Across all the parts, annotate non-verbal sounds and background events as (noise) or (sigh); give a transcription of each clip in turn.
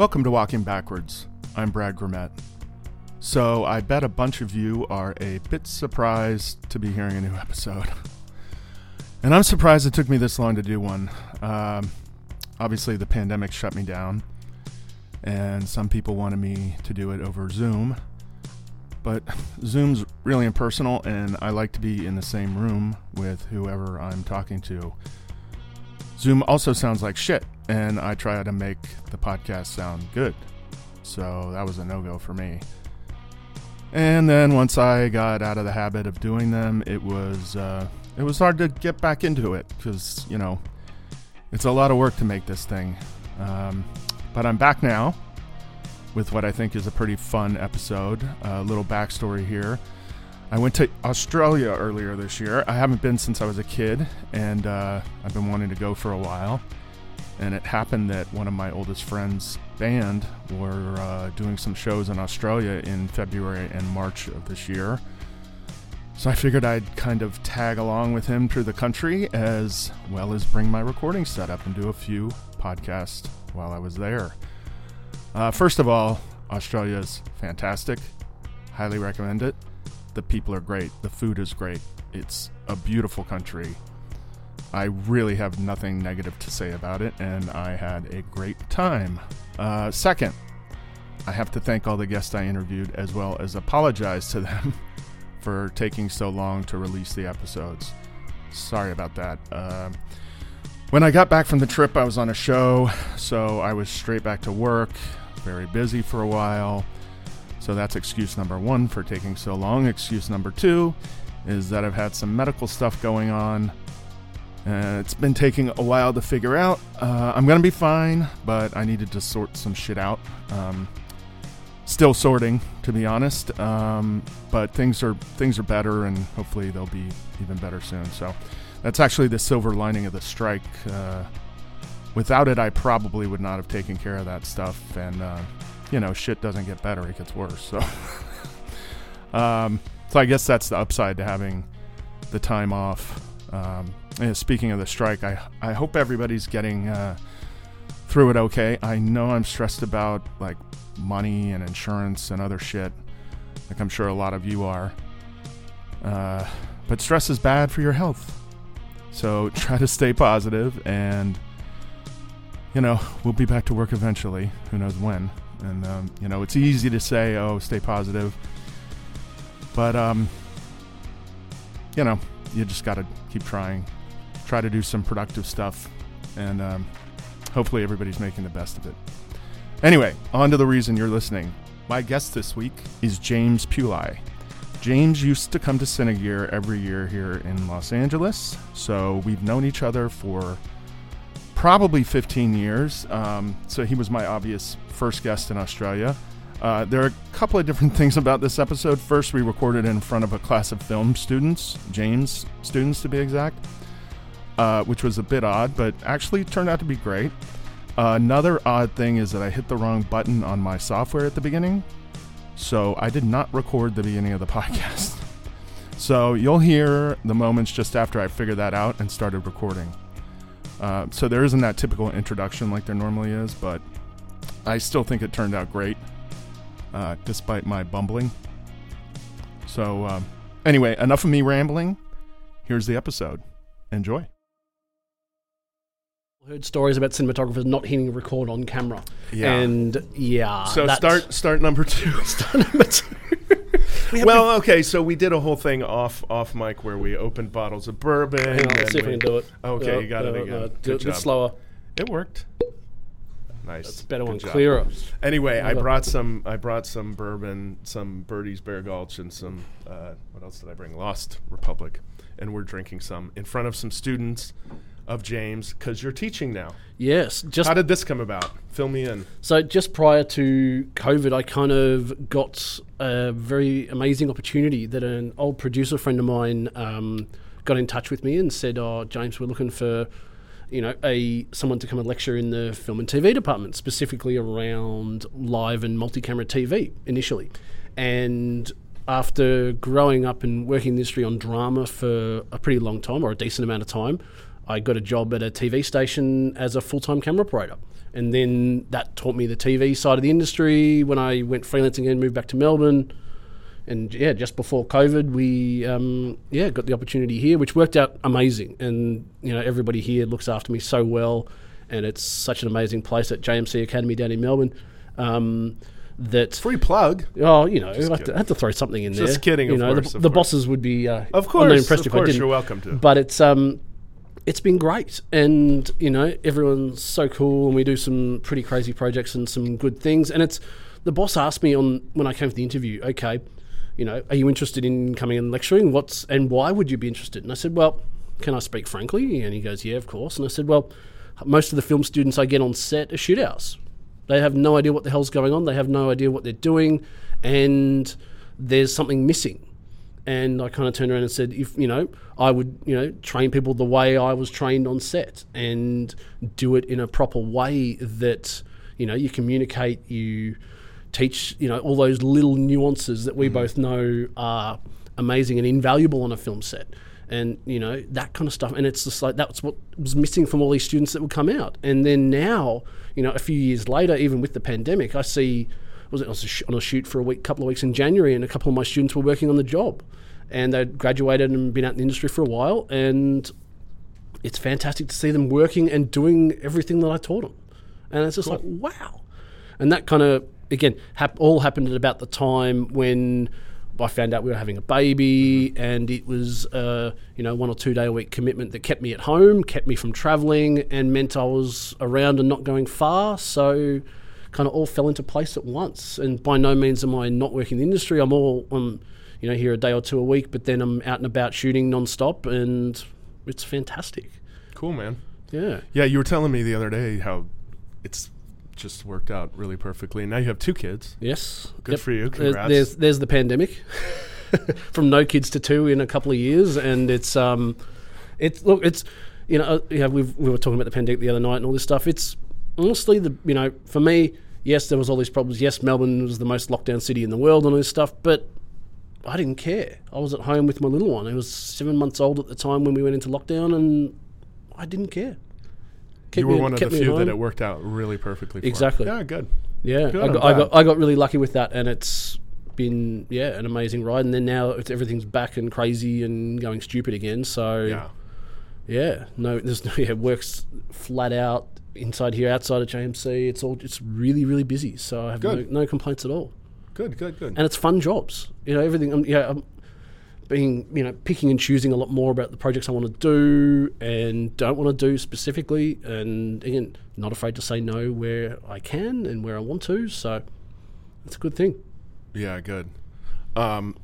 Welcome to Walking Backwards. I'm Brad Grimmett. So, I bet a bunch of you are a bit surprised to be hearing a new (laughs) episode. And I'm surprised it took me this long to do one. Um, obviously, the pandemic shut me down, and some people wanted me to do it over Zoom. But (laughs) Zoom's really impersonal, and I like to be in the same room with whoever I'm talking to. Zoom also sounds like shit, and I try to make the podcast sound good. So that was a no go for me. And then once I got out of the habit of doing them, it was uh, it was hard to get back into it because you know it's a lot of work to make this thing. Um, but I'm back now with what I think is a pretty fun episode. A little backstory here. I went to Australia earlier this year. I haven't been since I was a kid, and uh, I've been wanting to go for a while. And it happened that one of my oldest friends' band were uh, doing some shows in Australia in February and March of this year. So I figured I'd kind of tag along with him through the country as well as bring my recording setup and do a few podcasts while I was there. Uh, first of all, Australia is fantastic. Highly recommend it. The people are great. The food is great. It's a beautiful country. I really have nothing negative to say about it, and I had a great time. Uh, second, I have to thank all the guests I interviewed as well as apologize to them (laughs) for taking so long to release the episodes. Sorry about that. Uh, when I got back from the trip, I was on a show, so I was straight back to work, very busy for a while. So that's excuse number one for taking so long. Excuse number two is that I've had some medical stuff going on. Uh, it's been taking a while to figure out. Uh, I'm gonna be fine, but I needed to sort some shit out. Um, still sorting, to be honest. Um, but things are things are better, and hopefully they'll be even better soon. So that's actually the silver lining of the strike. Uh, without it, I probably would not have taken care of that stuff, and uh, you know, shit doesn't get better; it gets worse. So, (laughs) um, so I guess that's the upside to having the time off. Um, speaking of the strike, I I hope everybody's getting uh, through it okay. I know I'm stressed about like money and insurance and other shit, like I'm sure a lot of you are. Uh, but stress is bad for your health, so (laughs) try to stay positive and you know, we'll be back to work eventually. Who knows when? And um, you know, it's easy to say, "Oh, stay positive," but um, you know, you just got to keep trying. Try to do some productive stuff, and um, hopefully, everybody's making the best of it. Anyway, on to the reason you're listening. My guest this week is James Puli. James used to come to Cinegear every year here in Los Angeles, so we've known each other for probably 15 years. Um, so he was my obvious first guest in Australia. Uh, there are a couple of different (laughs) things about this episode. First, we recorded in front of a class of film students, James students to be exact, uh, which was a bit odd, but actually turned out to be great. Uh, another odd thing is that I hit the wrong button on my software at the beginning, so I did not record the beginning of the (laughs) podcast. So you'll hear the moments just after I figured that out and started recording. Uh, so there isn't that typical introduction like there normally is, but I still think it turned out great, uh, despite my bumbling. So, um, anyway, enough of me rambling. Here's the episode. Enjoy. Heard stories about cinematographers not hitting record on camera. Yeah. And yeah. So that's- start start number two. (laughs) start number two. well, okay. So we did a whole thing off off mic where we opened bottles of bourbon. Hang on, and let's see if we we- can do it. Okay, Uh, you got it uh, again. uh, Good do it a bit job. slower. It worked. Nice. It's better Good one, job. clearer. Anyway, I brought some. I brought some bourbon, some Birdie's Bear Gulch, and some. Uh, what else did I bring? Lost Republic, and we're drinking some in front of some students of James because you're teaching now. Yes. Just How did this come about? Fill me in. So just prior to COVID, I kind of got a very amazing opportunity that an old producer friend of mine um, got in touch with me and said, "Oh, James, we're looking for." You know, a someone to come and lecture in the film and TV department, specifically around live and multi-camera TV initially. And after growing up and working in the industry on drama for a pretty long time, or a decent amount of time, I got a job at a TV station as a full time camera operator. And then that taught me the TV side of the industry. When I went freelancing and moved back to Melbourne, and yeah, just before COVID, we um, yeah got the opportunity here, which worked out amazing. And you know, everybody here looks after me so well, and it's such an amazing place at JMC Academy down in Melbourne. Um, that Free plug. oh, you know, I have, to. I to throw something in there. Just kidding, You of know, course, the, the bosses would be uh, Of course, impressed of if I didn't. you're welcome to. But it's um, it's been great, and you know, everyone's so cool, and we do some pretty crazy projects and some good things. And it's the boss asked me on when I came for the interview, okay, you know, are you interested in coming and lecturing? What's and why would you be interested? And I said, well, can I speak frankly? And he goes, yeah, of course. And I said, well, most of the film students I get on set are shootouts. They have no idea what the hell's going on. They have no idea what they're doing, and there's something missing. And I kind of turned around and said, if you know, I would you know train people the way I was trained on set, and do it in a proper way that you know you communicate, you teach you know all those little nuances that we mm-hmm. both know are amazing and invaluable on a film set. And you know that kind of stuff and it's just like that's what was missing from all these students that would come out. And then now you know a few years later even with the pandemic i see was it I was on a shoot for a week couple of weeks in january and a couple of my students were working on the job and they'd graduated and been out in the industry for a while and it's fantastic to see them working and doing everything that i taught them and it's just like wow and that kind of again hap- all happened at about the time when I found out we were having a baby, and it was uh, you know one or two day a week commitment that kept me at home, kept me from traveling, and meant I was around and not going far. So kind of all fell into place at once. And by no means am I not working in the industry. I'm all I'm you know here a day or two a week, but then I'm out and about shooting non-stop, and it's fantastic. Cool, man. Yeah. Yeah, you were telling me the other day how it's just worked out really perfectly. And now you have two kids. Yes. Good for you. There's- Congrats. There's there's the pandemic, (laughs) from no kids to two in a couple of years, and it's um, it's look it's you know uh, yeah we've, we were talking about the pandemic the other night and all this stuff. It's honestly the you know for me yes there was all these problems. Yes Melbourne was the most lockdown city in the world and all this stuff, but I didn't care. I was at home with my little one. He was seven months old at the time when we went into lockdown, and I didn't care. Kept you were me- one of the few that it worked out really perfectly for. Exactly. Yeah, good. Yeah, Good, I got, I got I got really lucky with that, and it's been yeah an amazing ride. And then now it's, everything's back and crazy and going stupid again. So Yeah. yeah, no, there's no (laughs) yeah, works flat out inside here, outside of JMC. It's all it's really really busy. So I have no, no complaints at all, Good, good, good. and it's fun jobs. You know everything. I'm, yeah, I'm being you know picking and choosing a lot more about the projects I want to do and don't want to do specifically, and again, not afraid to say no where I can and where I want to. So it's a good thing. yeah, good. Um,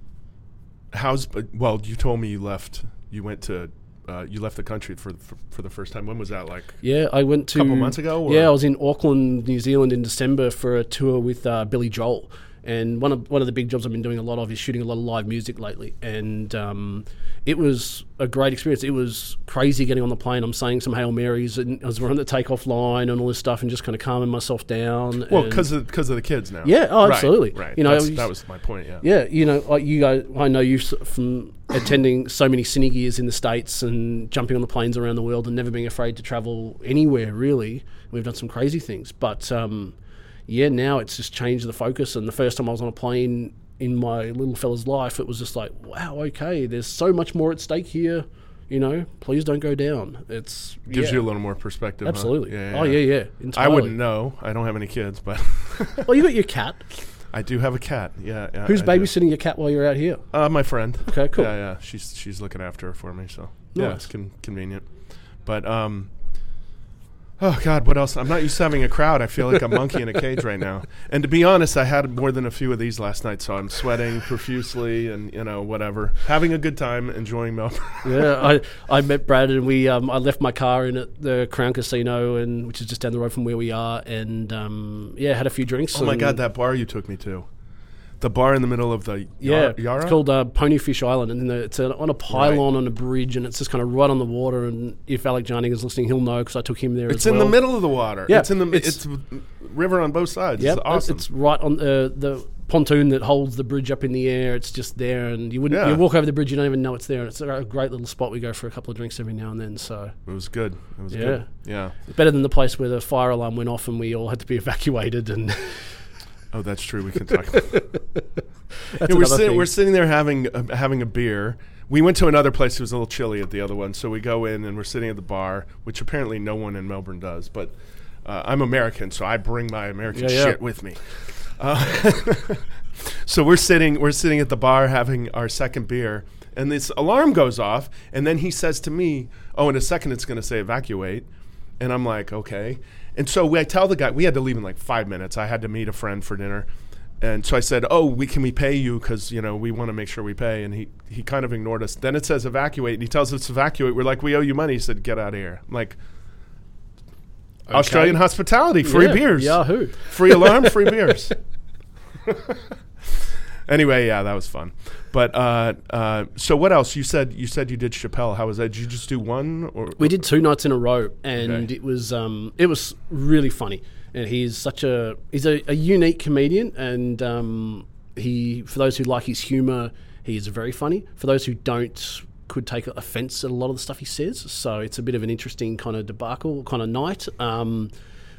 how's well? You told me you left. You went to. Uh, you left the country for, for for the first time. When was that? Like Yeah, I went to a Couple months ago, or- Yeah, I was in Auckland, New Zealand in December for a tour with uh, Billy Joel. And one of one of the big jobs I've been doing a lot of is shooting a lot of live music lately, and um, it was a great experience. It was crazy getting on the plane. I'm saying some hail marys, and as we're on the takeoff line and all this stuff, and just kind of calming myself down. well, because of because of the kids now. Yeah, oh, Right, absolutely. Right. You know, was- that was my point. Yeah. yeah, you know, like you guys, I know you from attending so many cine gears in the states and jumping on the planes around the world and never being afraid to travel anywhere. Really, we've done some crazy things, but um, yeah, now it's just changed the focus. And the first time I was on a plane in my little fella's life, it was just like, wow, okay, there's so much more at stake here. You know, please don't go down. It's Gives yeah, you a little more perspective. huh? absolutely. oh yeah, yeah. I wouldn't know. I don't have any kids, but (laughs) Well, you got your cat. I do have a cat. Yeah. yeah Who's I do. babysitting your cat while you're out here? Uh, my friend. Okay, cool. Yeah, yeah. She's she's looking after her for me, so yeah, Nice. it's con- convenient. But um, oh god, what else? I'm not used to having a crowd. I feel like a monkey in a cage right now. And to be honest, I had more than a few of these last night, so I'm sweating profusely and you know whatever, having a good time, enjoying Melbourne. (laughs) yeah, I, I met Brad and we um, I left my car in at the Crown Casino and which is just down the road from where we are and um, yeah had a few drinks. oh my god, that bar you took me to, the bar in the middle of the yeah, Yarra. it's called uh, Ponyfish Island and the, it's a, on a pylon on a bridge and it's just kind of right on the water and if Alec Jarning is listening he'll know because I took him there. It's in well. the middle of the water. Yeah, it's in the it's- it's, river on both sides. Yeah, it's awesome. It's right on the the pontoon that holds the bridge up in the air. It's just there, and you wouldn't Yeah. you walk over the bridge, you don't even know it's there. And it's a great little spot. We go for a couple of drinks every now and then. So It was good. It was Yeah. good. Yeah. better than the place where the fire alarm went off and we all had to be (laughs) evacuated. And Oh, that's true. We can talk. (laughs) Yeah, we're, we're sitting there having uh, having a beer. We went to another place. It was a little chilly at the other one, so we go in and we're sitting at the bar, which apparently no one in Melbourne does. But uh, I'm American, so I bring my American Yeah, yeah. shit with me. Uh, (laughs) so we're sitting we're sitting at the bar having our second beer, and this alarm goes off, and then he says to me, "Oh, in a second it's going to say evacuate," and I'm like, "Okay." And so we, I tell the guy we had to leave in like five minutes. I had to meet a friend for dinner. And so I said, "Oh, we can we pay you because you know we want to make sure we pay." And he he kind of ignored us. Then it says evacuate, and he tells us to evacuate. We're like, "We owe you money." He said, "Get out of here." I'm like, Australian hospitality, free Yeah, beers, Yahoo! free alarm, free (laughs) beers. (laughs) anyway, yeah, that was fun. But uh, uh, so what else? You said you said you did Chappelle. How was that? Did you just do one or We did two nights in a row, and Okay. it was um, it was really funny. And he's such a he's a, a unique comedian, and um, he for those who like his humor, he is very funny. For those who don't, could take offence at a lot of the stuff he says. So it's a bit of an interesting kind of debacle kind of night. Um,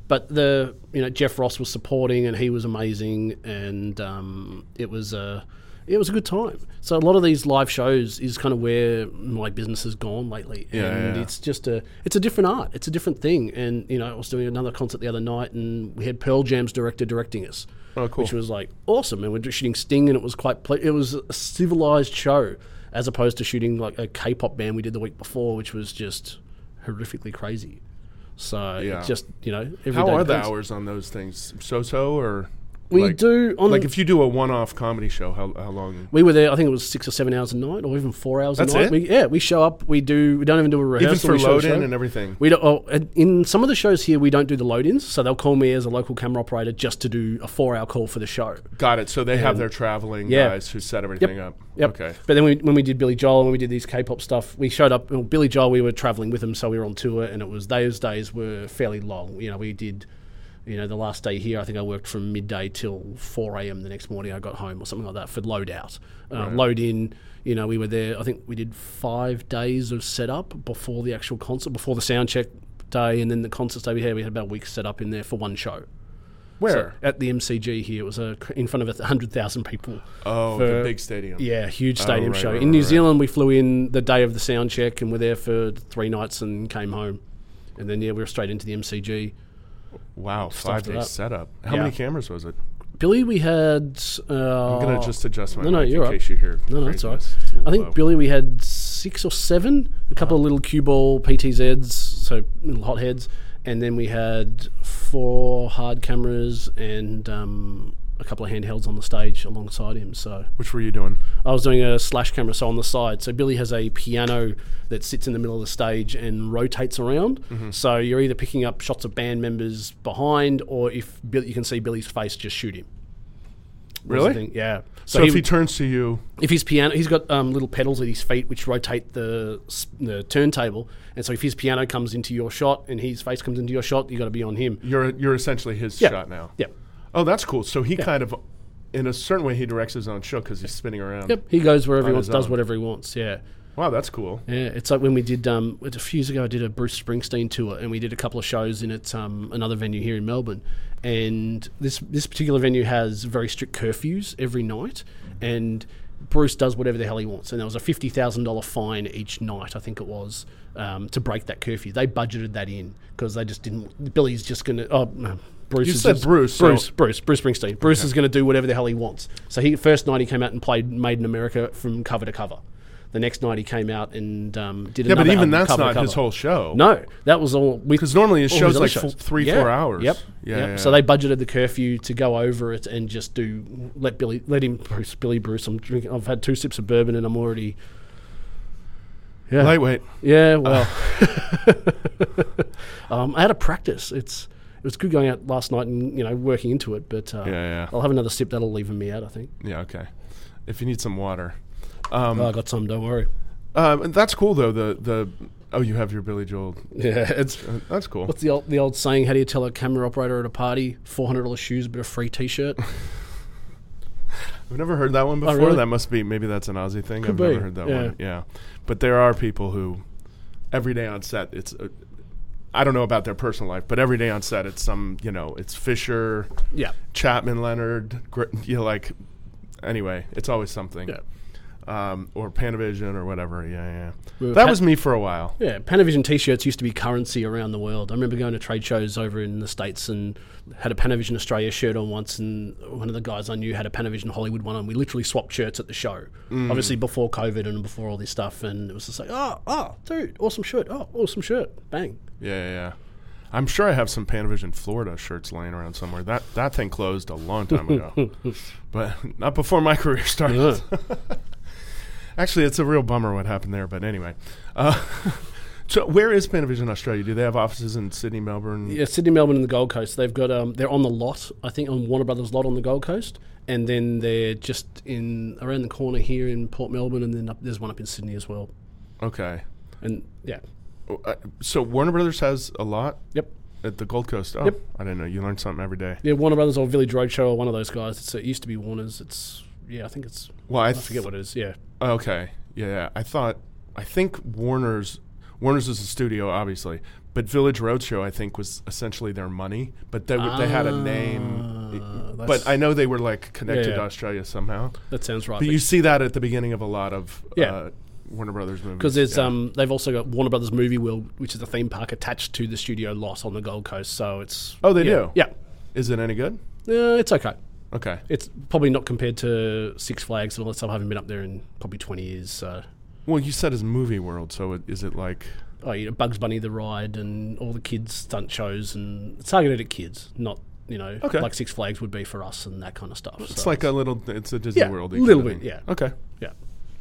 but the you know Jeff Ross was supporting, and he was amazing, and um, it was a it was a good time. So a lot of these live shows is kind of where my business has gone lately, Yeah, and yeah. it's just a it's a different art, it's a different thing. And you know, I was doing another concert the other night, and we had Pearl Jam's director directing us, Oh, cool. which was like awesome. And we're shooting Sting, and it was quite ple- it was a civilized show as opposed to shooting like a K-pop band we did the week before, which was just horrifically crazy. So Yeah. it just you know, every How day are the hours on those things? So so or We like- do on like if you do a one-off comedy show, how how long? we were there. I think it was six or seven hours a night, or even four hours That's a night. it? We, yeah, we show up. We do. We don't even do a rehearsal. Even for we show a load in and everything. We don't. Oh, in some of the shows here, we don't do the load-ins, so they'll call me as a local camera operator just to do a four-hour call for the show. Got it. So they have their traveling Yeah. guys who set everything up. Yep. Okay. But then we, when we did Billy Joel and we did these K-pop stuff, we showed up. Well, Billy Joel, we were traveling with him, so we were on tour, and it was those days were fairly long. You know, we did. You know, the last day here, I think I worked from midday till 4 a.m. the next morning. I got home or something like that for load out. Uh, Right. Load in, you know, we were there. I think we did five days of setup before the actual concert, before the sound check day, and then the concert day we had. We had about a week set up in there for one show. Where? So at the MCG here, it was a, in front of a hundred thousand people. oh, for- the big stadium. Yeah, huge Oh, stadium right, show. right, in New. Zealand, we flew in the day of the sound check and were there for three nights and came home. And then yeah, we were straight into the MCG. Wow, five to days setup. How Yeah. many cameras was it? Billy, we had. Uh, I'm gonna just adjust my no, no, you're in right. case you hear. No, no, it's all right. craziness. It's a I think low. Billy, we had six or seven, a couple of little cue ball PTZs, so little hot heads, and then we had four hard cameras and um, a couple of handhelds on the stage alongside him. So Which were you doing? I was doing a slash camera, so on the side. So Billy has a piano that sits in the middle of the stage and rotates around. Mm-hmm. So you're either picking up shots of band members behind, or if Bill, you can see Billy's face, just shoot him. Really? Yeah. So, if he turns to you, if his piano, he's got um, little pedals at his feet which rotate the the turntable, and so if his piano comes into your shot and his face comes into your shot, you got to be on him. you're you're essentially his Yeah. shot now. Yep. Oh, that's cool. So he kind of, in a certain way, he directs his own show because he's spinning around. Yep. He goes wherever he wants, does own. whatever he wants. Yeah. Wow, that's cool. Yeah, it's like when we did um, a few years ago. I did a Bruce Springsteen tour, and we did a couple of shows in at um, another venue here in Melbourne. And this this particular venue has very strict curfews every night, and Bruce does whatever the hell he wants. And there was a fifty thousand dollar fine each night, I think it was, um, to break that curfew. They budgeted that in because they just didn't. Billy's just gonna. Oh, no, Bruce. You is said just- Bruce, so- Bruce. Bruce. Bruce Springsteen. Bruce is going to do whatever the hell he wants. So he first night he came out and played Made in America from cover to cover. The next night he came out and um, did Yeah, another Yeah, but even that's not his whole show. No, that was all because normally his show's like shows. three, Yeah. four hours. Yep. Yeah. yep. yeah, So they budgeted the curfew to go over it and just do let Billy let him Bruce Billy Bruce. I'm drinking. I've had two sips of bourbon and I'm already. Yeah. lightweight. Yeah, well, (laughs) um, I had a practice. It's it was good going out last night and you know working into it, but uh, Yeah, yeah, I'll have another sip. That'll even me out. I think. yeah. Okay. If you need some water, um, Oh, I got some. Don't worry. um, and that's cool though. The the oh, you have your Billy Joel. Yeah, it's Uh, that's cool. what's the old the old saying? How do you tell a camera operator at a party? Four hundred dollars shoes, but a free T-shirt. (laughs) I've never heard that one before. really? That must be maybe that's an Aussie thing. Could I've be, never heard that yeah. one. Yeah, but there are people who every day on set it's. Uh, I don't know about their personal life, but every day on set it's some you know it's Fisher, Yeah. Chapman, Leonard, Gr- you know, like anyway, it's always something. Yeah. Um, or Panavision or whatever. Yeah, yeah. We That was me for a while. Yeah, Panavision T-shirts used to be currency around the world. I remember going to trade shows over in the states and had a Panavision Australia shirt on once, and one of the guys I knew had a Panavision Hollywood one on. We literally swapped shirts at the show, Mm. obviously before COVID and before all this stuff, and it was just like, oh, oh, dude, awesome shirt, oh, awesome shirt, bang. Yeah, yeah, yeah. I'm sure I have some Panavision Florida shirts laying around somewhere. That that thing closed a long time ago, (laughs) but not before my career started. (laughs) Actually, it's a real bummer what happened there. But anyway, uh, (laughs) so where is Panavision Australia? Do they have offices in Sydney, Melbourne? Yeah, Sydney, Melbourne, and the Gold Coast. They've got um, they're on the lot, I think, on Warner Brothers lot on the Gold Coast, and then they're just in around the corner here in Port Melbourne, and then up, there's one up in Sydney as well. Okay. And yeah, Uh, so Warner Brothers has a lot yep. at the Gold Coast. Oh, Yep. I didn't know. You learn something every day. Yeah, Warner Brothers or Village Roadshow or one of those guys. It's, it used to be Warner's. It's yeah, I think it's Well, I, I forget what it is. Yeah, Okay. Yeah, yeah. I thought I think Warner's Warner's is a studio, obviously, but Village Roadshow I think was essentially their money, but they w they had a name. Ah, But I know they were like connected Yeah, to. Australia somehow. that sounds right. But you see that at the beginning of a lot of Yeah. uh, Warner Brothers movies. because there's yeah. um they've also got Warner Brothers Movie World, which is a theme park attached to the studio lot on the Gold Coast. So it's Oh, they yeah, do? Yeah, Is it any good? uh, it's okay. Okay. It's probably not compared to Six Flags and all that stuff. I haven't been up there in probably 20 years. So, Well, you said it's movie world, so it, is it like oh, you know, Bugs Bunny the ride and all the kids stunt shows and it's targeted at kids, not you know Okay. like Six Flags would be for us and that kind of stuff. it's So like a little it's a Disney Yeah, World a little bit, yeah. Okay. yeah.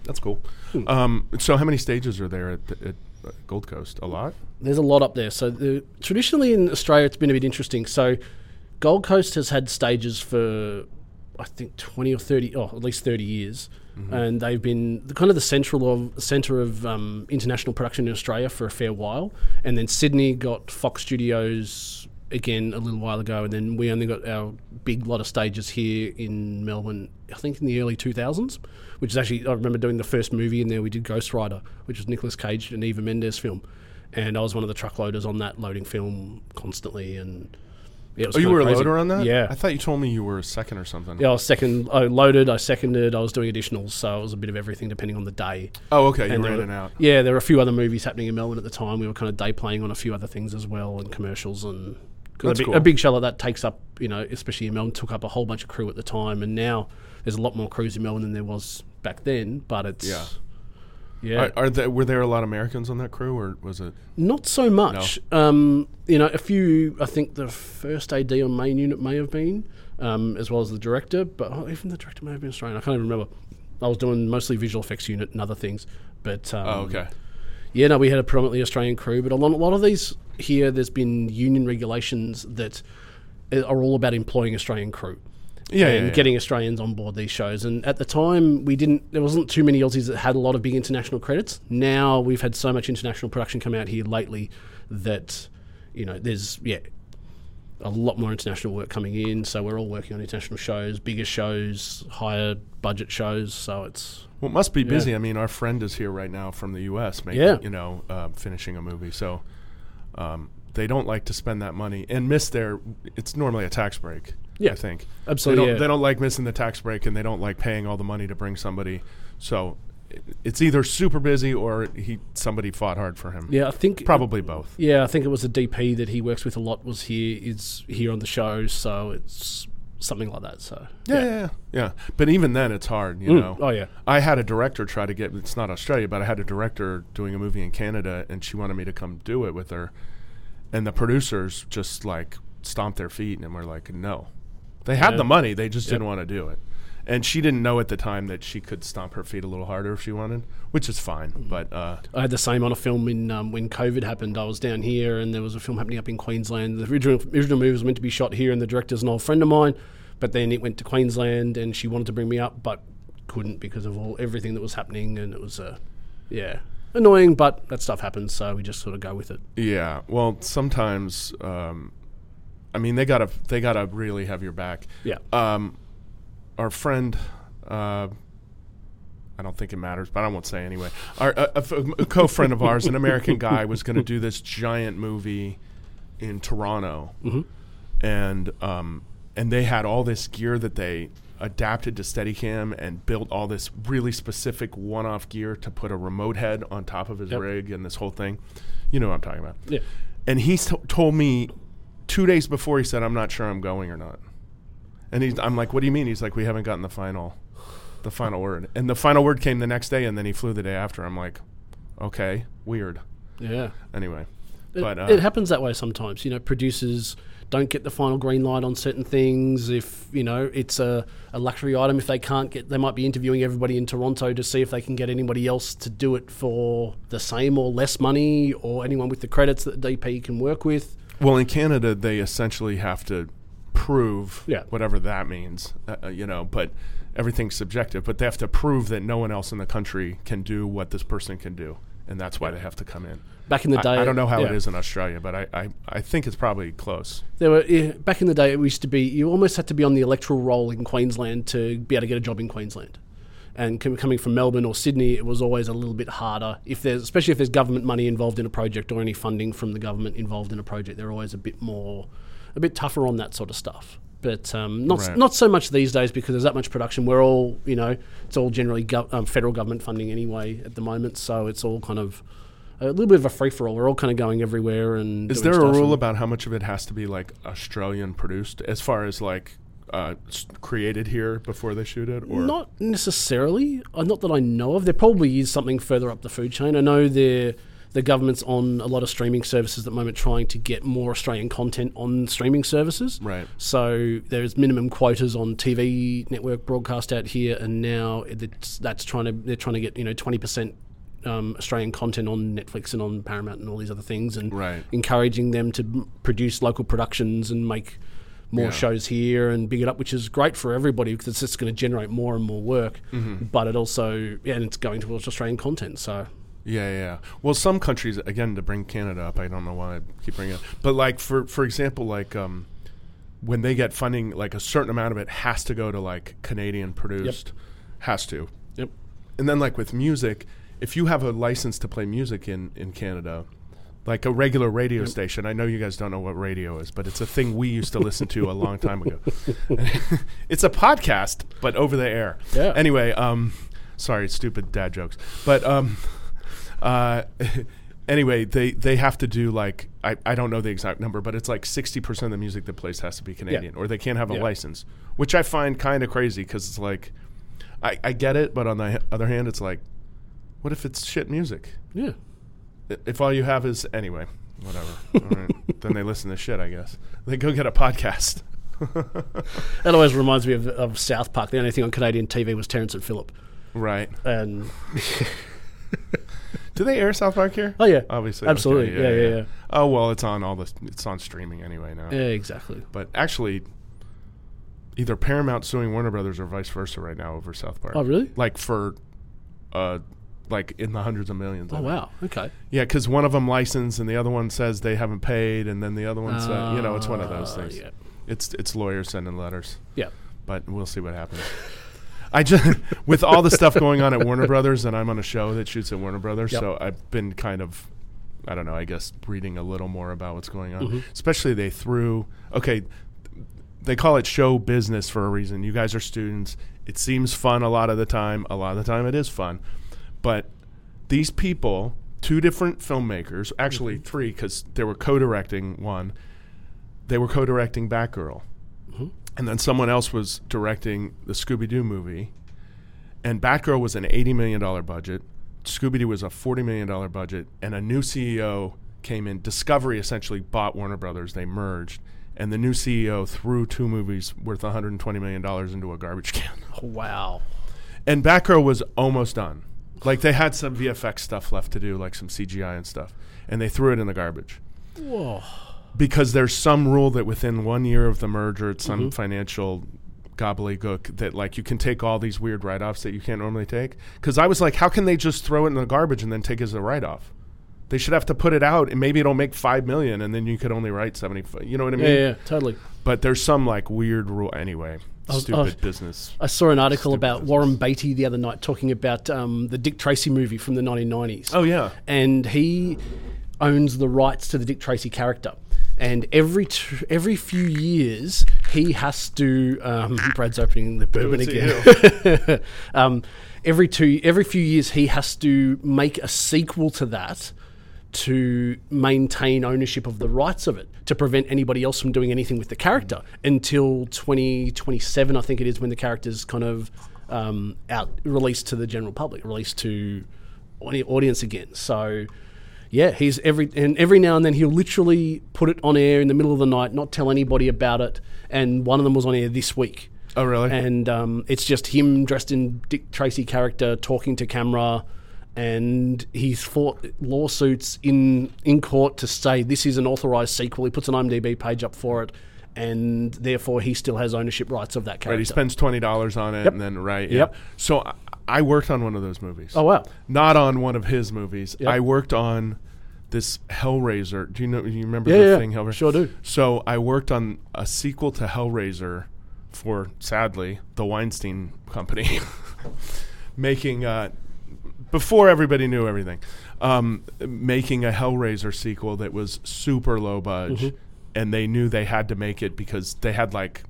That's cool. Hmm. Um, so how many stages are there at, the, at uh, Gold Coast? A lot? There's a lot up there. So the, traditionally in Australia, it's been a bit interesting. So Gold Coast has had stages for I think 20 or 30, or at least 30 years, and they've been the, kind of the central of center of um, international production in Australia for a fair while. And then Sydney got Fox Studios again a little while ago, and then we only got our big lot of stages here in Melbourne. I think in the early 2000s, which is actually I remember doing the first movie in there. We did Ghost Rider, which was Nicolas Cage and Eva Mendes film, and I was one of the truckloaders on that, loading film constantly. And it was Oh, you were a crazy. loader on that? Yeah, I thought you told me you were a second or something. yeah, I was second. I loaded. I seconded. I was doing additionals, so it was a bit of everything depending on the day. Oh, okay. You And in were- and out. Yeah, there were a few other movies happening in Melbourne at the time. We were kind of day playing on a few other things as well, and commercials and. 'cause That's a, big, cool. a big show like that takes up, you know, especially in Melbourne, took up a whole bunch of crew at the time, and now there's a lot more crews in Melbourne than there was back then. But it's Yeah. Yeah, Are, are there, were there a lot of Americans on that crew, or was it? Not so much. Um, you know, a few. I think the first AD on main unit may have been, um, as well as the director, but oh, even the director may have been Australian. I can't even remember. I was doing mostly visual effects unit and other things, but um, Oh, okay. yeah, no, we had a predominantly Australian crew, but a lot, a lot of these here, there's been union regulations that are all about employing Australian crew. Yeah, and yeah, yeah. getting Australians on board these shows. And at the time, we didn't. There wasn't too many Aussies that had a lot of big international credits. Now we've had so much international production come out here lately that you know there's yeah a lot more international work coming in. So we're all working on international shows, bigger shows, higher budget shows. So it's Well, it must be busy. I mean, our friend is here right now from the U.S. Making, Yeah. you know, uh, finishing a movie. So um, they don't like to spend that money and miss their. It's normally a tax break. Yeah. I think Absolutely, They don't, yeah. they don't like missing the tax break, and they don't like paying all the money to bring somebody. So it's either super busy or he somebody fought hard for him. yeah, I think Probably both. Yeah, I think it was a DP that he works with a lot was here is here on the show, so it's something like that. So Yeah, yeah, yeah. yeah. But even then, it's hard. You Mm. know. Oh yeah. I had a director try to get. It's not Australia, but I had a director doing a movie in Canada, and she wanted me to come do it with her. And the producers just like stomped their feet and were like, "No." They had Yeah. the money, they just Yep. didn't want to do it. And she didn't know at the time that she could stomp her feet a little harder if she wanted, which is fine. Mm. But uh, I had the same on a film in um, when COVID happened. I was down here, and there was a film happening up in Queensland. The original original movie was meant to be shot here, and the director's an old friend of mine. But then it went to Queensland, and she wanted to bring me up, but couldn't because of all everything that was happening, and it was uh, yeah annoying. But that stuff happens, so we just sort of go with it. yeah, well, sometimes, um, I mean, they gotta they gotta really have your back. Yeah. um, our friend Uh, I don't think it matters, but I won't say anyway. Our a, a a co-friend of ours, an American guy, was going to do this giant movie in Toronto, Mhm. and um, and they had all this gear that they adapted to Steadicam and built all this really specific one-off gear to put a remote head on top of his Yep. rig and this whole thing. You know what I'm talking about. Yeah. And he t- told me two days before he said, "I'm not sure I'm going or not." And he's, I'm like, "What do you mean?" He's like, "We haven't gotten the final, the final word." And the final word came the next day, and then he flew the day after. I'm like, "Okay, weird." Yeah. Anyway, It, but uh, it happens that way sometimes. You know, producers don't get the final green light on certain things. If you know it's a, a luxury item, if they can't get, they might be interviewing everybody in Toronto to see if they can get anybody else to do it for the same or less money, or anyone with the credits that DP can work with. Well, in Canada, they essentially have to prove Yeah. whatever that means, uh, uh, you know. But everything's subjective. But they have to prove that no one else in the country can do what this person can do, and that's why they have to come in. Back in the day, I, I don't know how it yeah. is in Australia, but I, I, I think it's probably close. There were yeah, back in the day. It used to be you almost had to be on the electoral roll in Queensland to be able to get a job in Queensland. And com- coming from Melbourne or Sydney, it was always a little bit harder. If there's, especially if there's government money involved in a project or any funding from the government involved in a project, they're always a bit more, a bit tougher on that sort of stuff. But um, not Right. not so much these days because there's that much production. We're all you know, it's all generally gov- um, federal government funding anyway at the moment, so it's all kind of a little bit of a free for all. We're all kind of going everywhere and Is there a rule about how much of it has to be like Australian produced, as far as like uh, created here before they shoot it, or Not necessarily. Uh, not that I know of. There probably is something further up the food chain. I know the the government's on a lot of streaming services at the moment, trying to get more Australian content on streaming services. right? So there's minimum quotas on TV network broadcast out here, and now that's trying to they're trying to get you know twenty percent um, Australian content on Netflix and on Paramount and all these other things, and Right. encouraging them to produce local productions and make more Yeah. shows here and big it up, which is great for everybody because it's just going to generate more and more work. Mm-hmm. But it also yeah, and it's going towards Australian content. So Yeah, yeah, yeah. Well, some countries, again, to bring Canada up, I don't know why I keep bringing it, up, but like for for example, like um, when they get funding, like a certain amount of it has to go to like Canadian produced, has to. yep, And then like with music, if you have a license to play music in in Canada, like a regular radio station, I know you guys don't know what radio is, but it's a thing we used to listen to a (laughs) long time ago. (laughs) it's a podcast, but over the air. Yeah. Anyway, um, sorry, stupid dad jokes, but um, uh. (laughs) Anyway, they, they have to do like I, I don't know the exact number, but it's like sixty percent of the music that plays has to be Canadian, or they can't have a Yeah. license, which I find kind of crazy because it's like I, I get it, but on the other hand, it's like, what if it's shit music? yeah. If all you have is anyway, whatever. all right. (laughs) Then they listen to shit, I guess. They go get a podcast. (laughs) That always reminds me of, of South Park. The only thing on Canadian TV was Terrance and Phillip, right. and (laughs) Do they air South Park here? oh yeah, Obviously, absolutely, okay, yeah, yeah, yeah. Oh well, it's on all the it's on streaming anyway now. yeah, exactly. But actually, either Paramount suing Warner Brothers or vice versa right now over South Park. Oh really? Like for, uh, like in the hundreds of millions. Oh wow. Okay. Yeah, because one of them licensed and the other one says they haven't paid, and then the other one said, you know, it's one of those Uh, things. Yeah. It's it's lawyers sending letters, Yeah. but we'll see what happens. I just (laughs) with all the stuff going on at Warner Brothers, and I'm on a show that shoots at Warner Brothers, Yep. so I've been kind of, I don't know, I guess reading a little more about what's going on. Mhm. Especially they threw okay, they call it show business for a reason. You guys are students. It seems fun a lot of the time. A lot of the time, it is fun, but these people, two different filmmakers, actually three, because they were co-directing one. They were co-directing Batgirl, Mhm. and then someone else was directing the Scooby Doo movie. And Batgirl was an eighty million dollar budget. Scooby Doo was a forty million dollar budget, and a new CEO came in. Discovery essentially bought Warner Brothers. They merged, and the new CEO threw two movies worth one hundred and twenty million dollars into a garbage can. Wow. And Batgirl was almost done. Like they had some VFX stuff left to do, like some CGI and stuff, and they threw it in the garbage Whoa. because there's some rule that within one year of the merger, it's some Mhm. financial gobbledygook that like you can take all these weird write-offs that you can't normally take. Because I was like, how can they just throw it in the garbage and then take it as a write-off? They should have to put it out, and maybe it'll make five million, and then you could only write seventy. You know what I mean? Yeah, yeah, totally. But there's some like weird rule anyway. was- Stupid was- business. I saw an article Stupid about business. Warren Beatty the other night talking about um, the Dick Tracy movie from the 1990s. Oh yeah. and he owns the rights to the Dick Tracy character. And every every few years, he has to. Um, (laughs) Brad's opening the bourbon again. (laughs) um, every two every few years, he has to make a sequel to that to maintain ownership of the rights of it to prevent anybody else from doing anything with the character until 2027 I think it is when the character's kind of um, out released to the general public released to audi- audience again so yeah he's every and every now and then he'll literally put it on air in the middle of the night not tell anybody about it and one of them was on air this week Oh really? and um, it's just him dressed in Dick Tracy character talking to camera, and he's fought lawsuits in in court to say this is an authorized sequel. He puts an IMDb page up for it, and therefore he still has ownership rights of that character. right. He spends twenty dollars on it, and then right. Yeah. Yep. So I, I worked on one of those movies. oh wow, Not on one of his movies. Yep. I worked on this Hellraiser. Do you know? You remember yeah, the yeah, thing Hellraiser? sure do. So I worked on a sequel to Hellraiser for sadly the Weinstein Company, (laughs) making uh, before everybody knew everything, um, making a Hellraiser sequel that was super low budge, Mm-hmm. and they knew they had to make it because they had like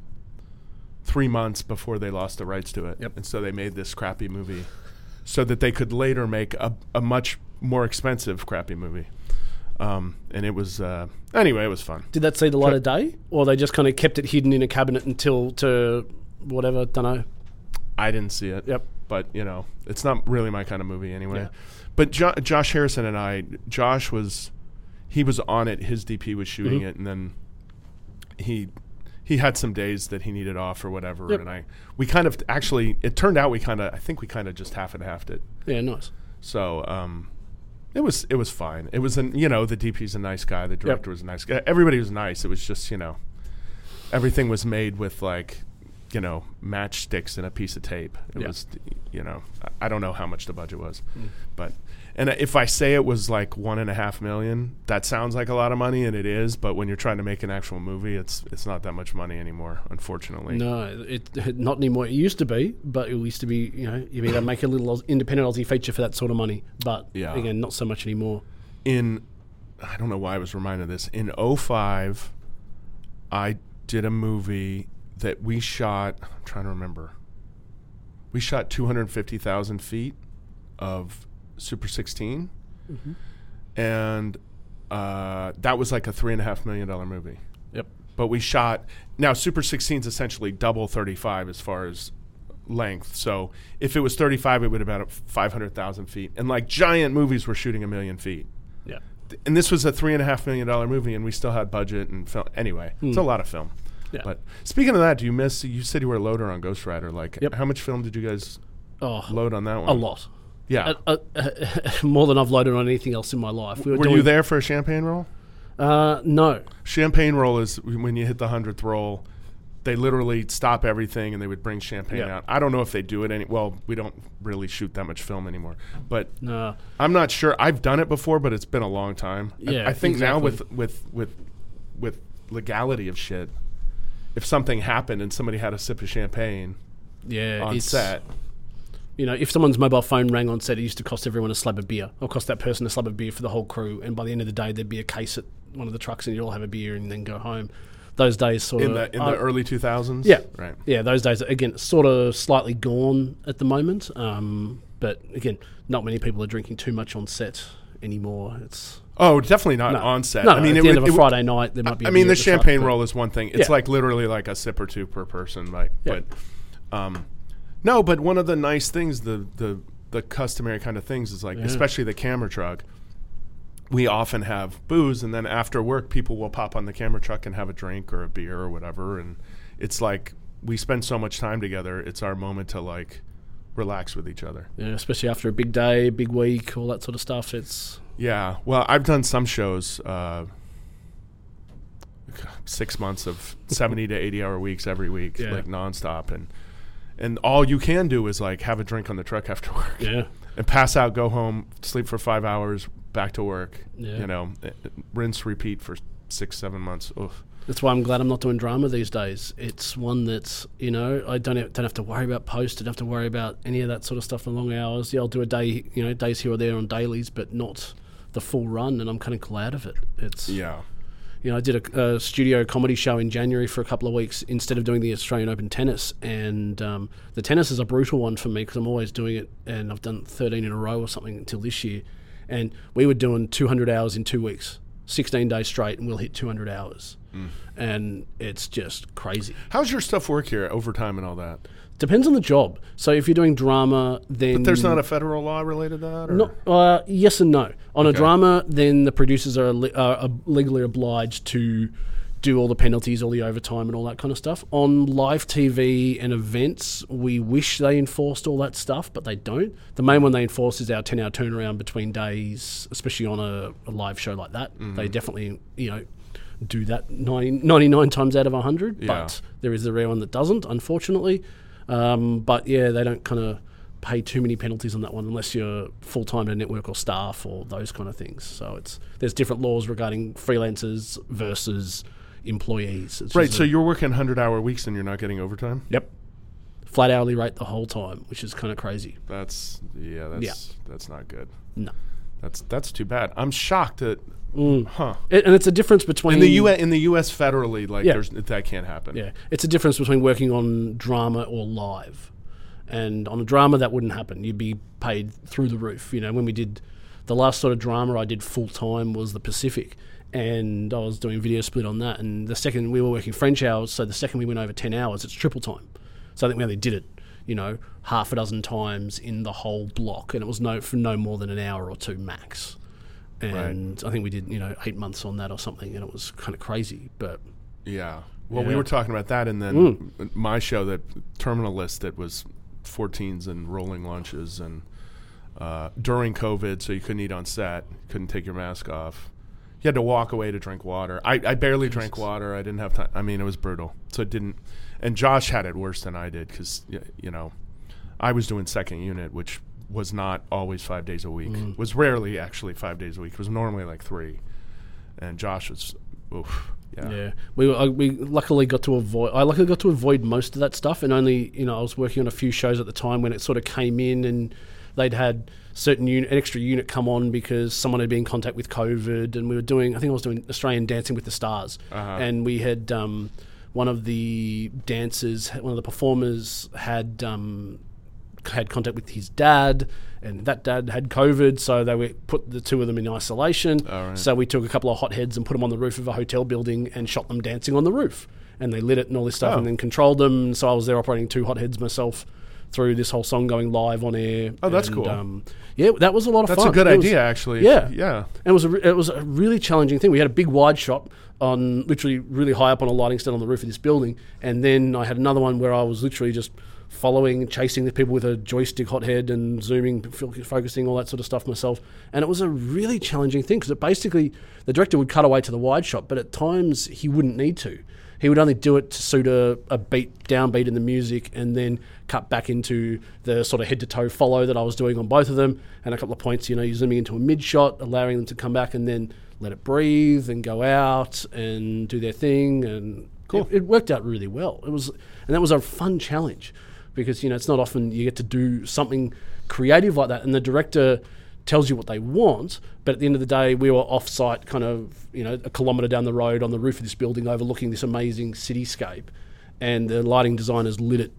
three months before they lost the rights to it, Yep. and so they made this crappy movie, so that they could later make a, a much more expensive crappy movie. Um, and it was uh, anyway, it was fun. Did that see the light of day, or they just kind of kept it hidden in a cabinet until to whatever? Don't know. I didn't see it. Yep. But you know, it's not really my kind of movie anyway. Yeah. But jo- Josh Harrison and I, Josh was, he was on it. His DP was shooting Mm-hmm. it, and then he he had some days that he needed off or whatever. Yep. And I, we kind of actually, it turned out we kind of, I think we kind of just half and halved it. Yeah, nice. So um, it was it was fine. It was an you know the DP's a nice guy. The director was a nice guy. Everybody was nice. It was just you know everything was made with like you know matchsticks and a piece of tape. It Yeah. was you know I- don't know how much the budget was, Mm. but and if I say it was like one and a half million, that sounds like a lot of money, and it is. But when you're trying to make an actual movie, it's it's not that much money anymore, unfortunately. No, it, not anymore. It used to be, but it used to be. You know, you'd be able to make a little independent Aussie feature for that sort of money, but Yeah. again, not so much anymore. in I don't know why I was reminded of this. In 05, I did a movie that we shot. I'm trying to remember. We shot 250,000 feet of Super 16, and uh, that was like a three and a half million dollar movie. Yep. But we shot now Super 16 is essentially double 35 as far as length. So if it was 35, it would have been at 500,000 feet. And like giant movies were shooting a million feet Yeah. and this was a three and a half million dollar movie, and we still had budget and film. Anyway, it's a lot of film. Yeah. But speaking of that, do you miss? You said you were a loader on Ghost Rider. Like, Yep. how much film did you guys Oh, load on that one? a lot. Yeah. Uh, (laughs) uh, more than I've loaded on anything else in my life. We were doing, you there for a champagne roll? Uh, no. Champagne roll is when you hit the hundredth roll. They literally stop everything and they would bring champagne Yeah. out. I don't know if they do it any. Well, we don't really shoot that much film anymore, but No. I'm not sure. I've done it before, but it's been a long time. I- Yeah, I, think now with with with with legality of shit, if something happened and somebody had a sip of champagne Yeah. on it's, set, You know, if someone's mobile phone rang on set, it used to cost everyone a slab of beer. Or cost that person a slab of beer for the whole crew. And by the end of the day, there'd be a case at one of the trucks, and you'd all have a beer and then go home. Those days, sort in of the in the early 2000s, Yeah. right. Yeah, those days again sort of slightly gone at the moment. Um, but again, not many people are drinking too much on set anymore. It's Oh, definitely not no, on set. No, I mean, at it the end would- of a it Friday night, there might be. a I mean, the champagne roll is one thing. It's Yeah. like literally like a sip or two per person, like. Yeah. But, um, no. But one of the nice things, the the the customary kind of things, is like, Yeah. especially the camera truck. We often have booze, and then after work, people will pop on the camera truck and have a drink or a beer or whatever, and it's like we spend so much time together. It's our moment to like relax with each other. Yeah, especially after a big day, big week, all that sort of stuff. It's Yeah. Well, I've done some shows, uh, six months of 70 to 80 hour weeks every week, Yeah. like nonstop. And, and all you can do is like have a drink on the truck (laughs) after work yeah, and pass out, go home, sleep for five hours, back to work. Yeah. You know, eh, rinse, repeat for six, seven months. Oof. That's why I'm glad I'm not doing drama these days. It's one that's you know I don't have, don't have to worry about post. I don't have to worry about any of that sort of stuff for long hours. Yeah, I'll do a day, you know, days here or there on dailies, but not the full run. And I'm kind of glad of it. It's Yeah. you know I did a, a studio comedy show in January for a couple of weeks instead of doing the Australian Open tennis. And um, the tennis is a brutal one for me because I'm always doing it, and I've done 13 in a row or something until this year. And we were doing 200 hours in two weeks, 16 days straight, and we'll hit 200 hours and it's just crazy. How's your stuff work here, overtime and all that? Depends on the job. So if you're doing drama, then But There's not a federal law related to that? Or? no, uh, yes and no. On a drama, then the producers are, le- are legally obliged to do all the penalties, all the overtime, and all that kind of stuff. On live TV and events, we wish they enforced all that stuff, but they don't. The main one they enforce is our 10 hour turnaround between days, especially on a, a live show like that. Mm-hmm. They definitely, you know, do that 90, 99 times out of 100, Yeah. but there is the rare one that doesn't, unfortunately. Um, but yeah, they don't kind of pay too many penalties on that one unless you're full time in a network or staff or those kind of things. So it's there's different laws regarding freelancers versus employees. It's Right, so a- you're working 100 hour weeks and you're not getting overtime? yep, flat hourly rate the whole time, which is kind of crazy. That's, yeah, that's, that's not good. No, That's that's too bad. I'm shocked that, Mm. huh? It- and it's a difference between In the U in the U.S. federally, like Yeah. there's that can't happen. Yeah, it's a difference between working on drama or live. And on a drama, that wouldn't happen. You'd be paid through the roof. You know, when we did the last sort of drama I did full time was the Pacific, and I was doing video split on that. And the second we were working French hours, so the second we went over ten hours, it's triple time. So I think we only did it, you know, half a dozen times in the whole block, and it was no for no more than an hour or two max. And I think we did, you know, eight months on that or something, and it was kind of crazy. But Yeah. Well, we were talking about that, and then my show, that Terminal List, that was 14s and rolling lunches, and uh, during COVID, so you couldn't eat on set, couldn't take your mask off. You had to walk away to drink water. I, I barely drank water. I didn't have time. I mean, it was brutal. So it didn't. And Josh had it worse than I did because you know, I was doing second unit, which was not always five days a week. Was rarely actually five days a week. It was normally like three. And Josh was, oof, yeah. Yeah, we uh, we luckily got to avoid. I luckily got to avoid most of that stuff, and only you know I was working on a few shows at the time when it sort of came in, and they'd had certain unit, an extra unit come on because someone had been in contact with COVID, and we were doing. I think I was doing Australian Dancing with the Stars, Uh-huh. and we had um, one of the dancers, one of the performers had. Um, had contact with his dad, and that dad had COVID, so they were put the two of them in isolation. All right. So we took a couple of hotheads and put them on the roof of a hotel building and shot them dancing on the roof, and they lit it and all this stuff, Oh. and then controlled them. So I was there operating two hotheads myself through this whole song going live on air. Oh, that's and, cool. Um, yeah, that was a lot of That's fun. That's a good It was- idea, actually. yeah. Yeah. and it was a, re- it was a really challenging thing. We had a big wide shot on literally really high up on a lighting stand on the roof of this building, and then I had another one where I was literally just following, chasing the people with a joystick hothead and zooming, fo- focusing, all that sort of stuff myself. And it was a really challenging thing because it basically the director would cut away to the wide shot, but at times he wouldn't need to. He would only do it to suit a, a beat, downbeat in the music, and then cut back into the sort of head to toe follow that I was doing on both of them. And a couple of points, you know, you're zooming into a mid shot, allowing them to come back and then let it breathe and go out and do their thing. And Cool. it, it worked out really well. It was, and that was a fun challenge because you know it's not often you get to do something creative like that, and the director tells you what they want. But at the end of the day, we were off-site, kind of you know a kilometre down the road on the roof of this building, overlooking this amazing cityscape, and the lighting designers lit it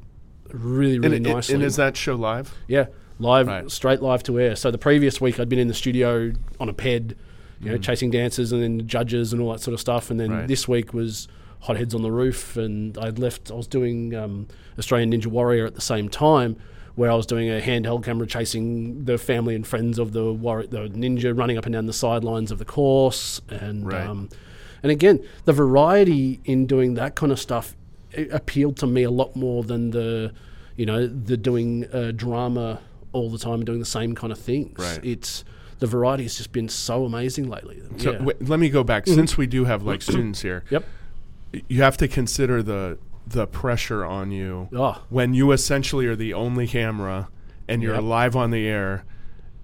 really, really And, nicely. and is that show live? Yeah, live, Right. straight live to air. So the previous week I'd been in the studio on a ped, you Mm. know, chasing dancers and then judges and all that sort of stuff. And then Right. this week was hotheads on the roof, and I'd left. I was doing um, Australian Ninja Warrior at the same time. Where I was doing a handheld camera chasing the family and friends of the warrior, the ninja running up and down the sidelines of the course, and Right. um, and again the variety in doing that kind of stuff it appealed to me a lot more than the you know the doing uh, drama all the time and doing the same kind of things Right. it's the variety has just been so amazing lately So yeah. Mm-hmm. wait, let me go back. Since we do have like students here, yep you have to consider the the pressure on you oh when you essentially are the only camera and you're Yep. live on the air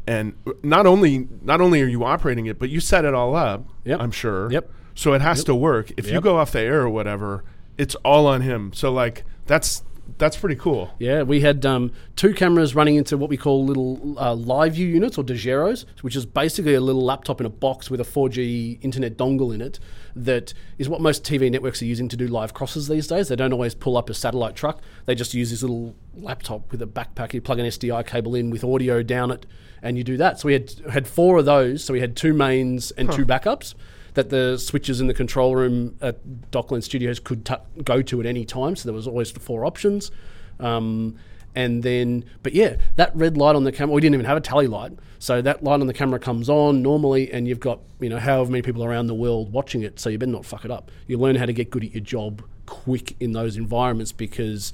and not only not only are you operating it, but you set it all up. Yep. I'm sure. Yep. So it has to work. If you Yep. go off the air or whatever, it's all on him. So like that's that's pretty cool. Yeah, we had um, two cameras running into what we call little uh, live view units or Dejeros, which is basically a little laptop in a box with a 4G internet dongle in it. That is what most TV networks are using to do live crosses these days. They don't always pull up a satellite truck. They just use this little laptop with a backpack. You plug an SDI cable in with audio down it, and you do that. So we had had four of those. So we had two mains and two backups that the switches in the control room at Docklands Studios could tu go to at any time. So there was always four options. Um, and then, but yeah, that red light on the camera, we didn't even have a tally light. So that light on the camera comes on normally, and you've got, you know, however many people around the world watching it. So you better not fuck it up. You learn how to get good at your job quick in those environments because,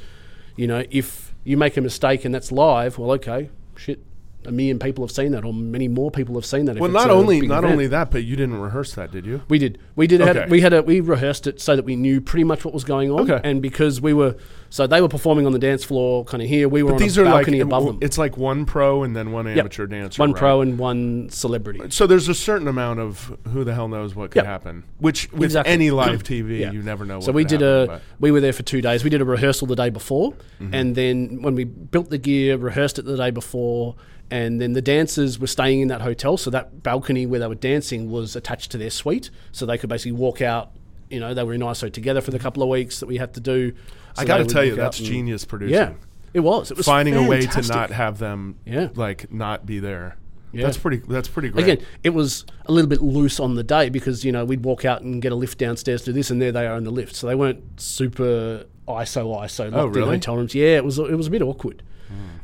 you know, if you make a mistake and that's live, well, okay, shit. A million people have seen that, or many more people have seen that. Well, not only not event. only that, but you didn't rehearse that, did you? We did. We did. Okay. Had, we had a. We rehearsed it so that we knew pretty much what was going on. Okay. And because we were, so they were performing on the dance floor, kind of here. We were on These a are like balcony above them. it's like one pro and then one amateur dancer. one right? pro and one celebrity. So there's a certain amount of who the hell knows what could Yep. happen. Which with Exactly. any (clears throat) live TV, Yeah. you never know. What So we could did a. happen, We were there for two days. We did a rehearsal the day before, Mm-hmm. and then when we built the gear, rehearsed it the day before, and then the dancers were staying in that hotel. So that balcony where they were dancing was attached to their suite, so they could basically walk out. You know, they were in ISO together for the couple of weeks that we had to do. I gotta tell you, that's genius producing. Yeah, it was. It was Finding a way to not have them, Yeah. like not be there. Yeah. That's pretty. That's pretty great. Again, it was a little bit loose on the day because you know we'd walk out and get a lift downstairs to this, and there they are in the lift. So they weren't super ISO ISO locked in Oh, really? Hmm. hotel rooms. Yeah, it was it was a bit awkward.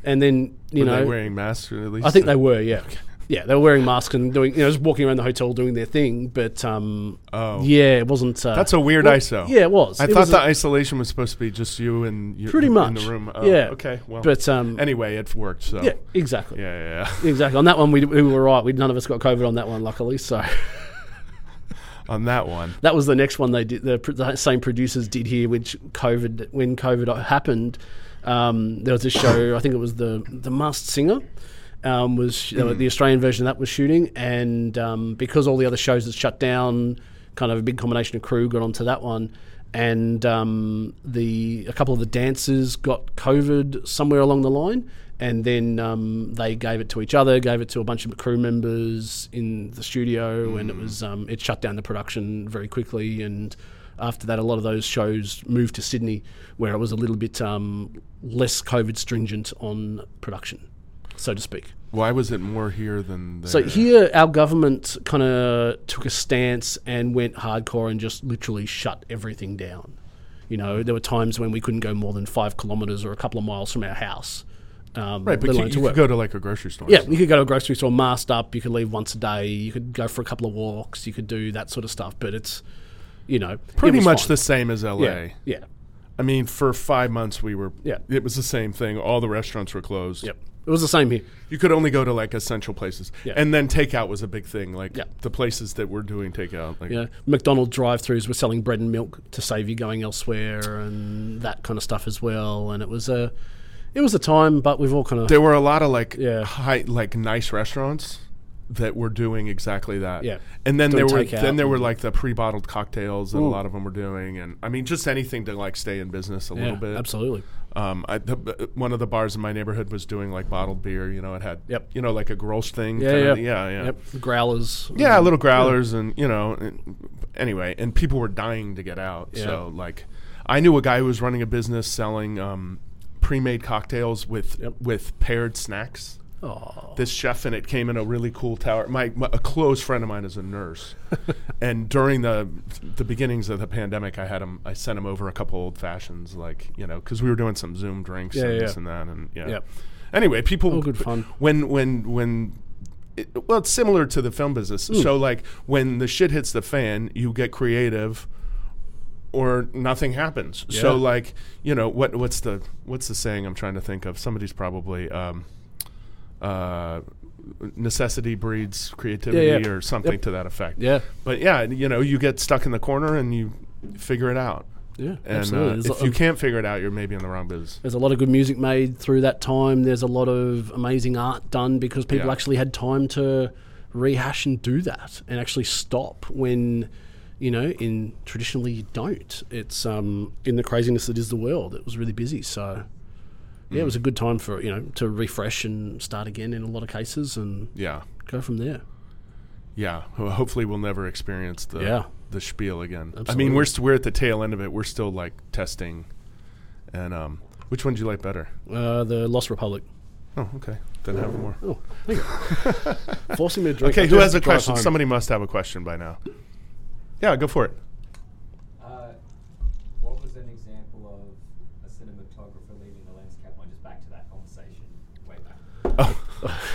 And then you Were know, they wearing masks at least? I think they were. Yeah, yeah, they were wearing masks and doing you know just walking around the hotel doing their thing. But um, Oh. yeah, it wasn't. Uh, That's a weird well, ISO. Yeah, it was. I It thought was the a- isolation was supposed to be just you and you pretty much in the room. Oh, yeah. Okay. Well. but um, anyway, it worked. So. yeah, exactly. Yeah. Yeah. yeah. (laughs) Exactly. On that one, we, we were right. We none of us got COVID on that one, luckily. So (laughs) On that one. that was the next one they did. The, pr- the same producers did here, which COVID when COVID happened, um, there was this show. I think it was the the Masked Singer. Um, was sh- the Australian version of that was shooting, and um, because all the other shows had shut down, kind of a big combination of crew got onto that one, and um, the a couple of the dancers got COVID somewhere along the line, and then um, they gave it to each other, gave it to a bunch of crew members in the studio, and it was um, it shut down the production very quickly. And after that, a lot of those shows moved to Sydney, where it was a little bit um, less COVID stringent on production, so to speak. Why was it more here than there? So here, our government kind of took a stance and went hardcore and just literally shut everything down. You know, there were times when we couldn't go more than five kilometres or a couple of miles from our house. Um, Right, but you, you could go to like a grocery store. Yeah, you could go to a grocery store masked up. You could leave once a day. You could go for a couple of walks. You could do that sort of stuff. But it's, you know, Pretty much the same as LA. Yeah, yeah, I mean, for five months we were. Yeah. It was the same thing. All the restaurants were closed. yep. It was the same here. You could only go to like essential places, Yeah. and then takeout was a big thing. Like Yeah. the places that were doing takeout. Like, Yeah, McDonald's drive-throughs were selling bread and milk to save you going elsewhere and that kind of stuff as well. And it was a, it was a time, but we've all kind of There were a lot of like Yeah. high, like nice restaurants that were doing exactly that. Yeah. And then Doing there were then there were like the pre-bottled cocktails that a lot of them were doing, and I mean just anything to like stay in business a yeah, little bit. absolutely. Um, I, the, one of the bars in my neighborhood was doing like bottled beer. You know, it had Yep. you know like a Grolsch thing. Yeah, kinda- yeah. yeah, yeah. Yep, growlers. Yeah, little growlers, and you know, and- anyway, and people were dying to get out. Yeah. So, like, I knew a guy who was running a business selling um, pre-made cocktails with Yep. with paired snacks. Oh, This chef and it came in a really cool tower. My, my a close friend of mine is a nurse, (laughs) and during the the beginnings of the pandemic, I had him. I sent him over a couple old fashions, like you know, because we were doing some Zoom drinks Yeah, and yeah. this and that, and yeah. Yep. Anyway, people All good fun. when when when it, well it's similar to the film business so like when the shit hits the fan you get creative or nothing happens so like you know what what's the what's the saying i'm trying to think of somebody's probably um uh necessity breeds creativity yeah. or something Yep. to that effect yeah, but yeah you know you get stuck in the corner and you figure it out Yeah, And absolutely. uh, if you can't figure it out, you're maybe in the wrong business. there's a lot of good music made through that time. There's a lot of amazing art done because people Yeah. actually had time to rehash and do that and actually stop when you know in traditionally you don't it's um in the craziness that is the world it was really busy so yeah it was a good time for you know to refresh and start again in a lot of cases and Yeah, go from there yeah. Ho- Hopefully, we'll never experience the Yeah. the spiel again. I mean, we're st- we're at the tail end of it. We're still like testing. And um, which one do you like better? uh, the lost republic Oh, okay. Then have more. oh thank you (laughs) forcing me to drink Okay, who has a question? Somebody must have a question by now. Yeah, go for it.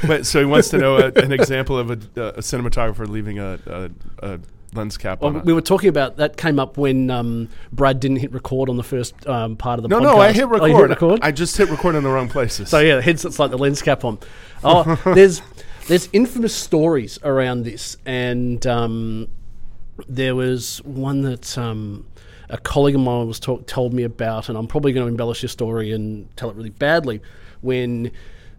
Oh, but so he wants to know a, an example of a, a cinematographer leaving a, a, a lens cap Well, we were talking about that came up when um, Brad didn't hit record on the first um, part of the no, podcast. no, I hit Oh, record. you hit record? I just hit record in the wrong places. So yeah, the headset's like the lens cap on. Oh, (laughs) there's there's infamous stories around this, and um, there was one that um, a colleague of mine was talk, told me about, and I'm probably going to embellish this story and tell it really badly. When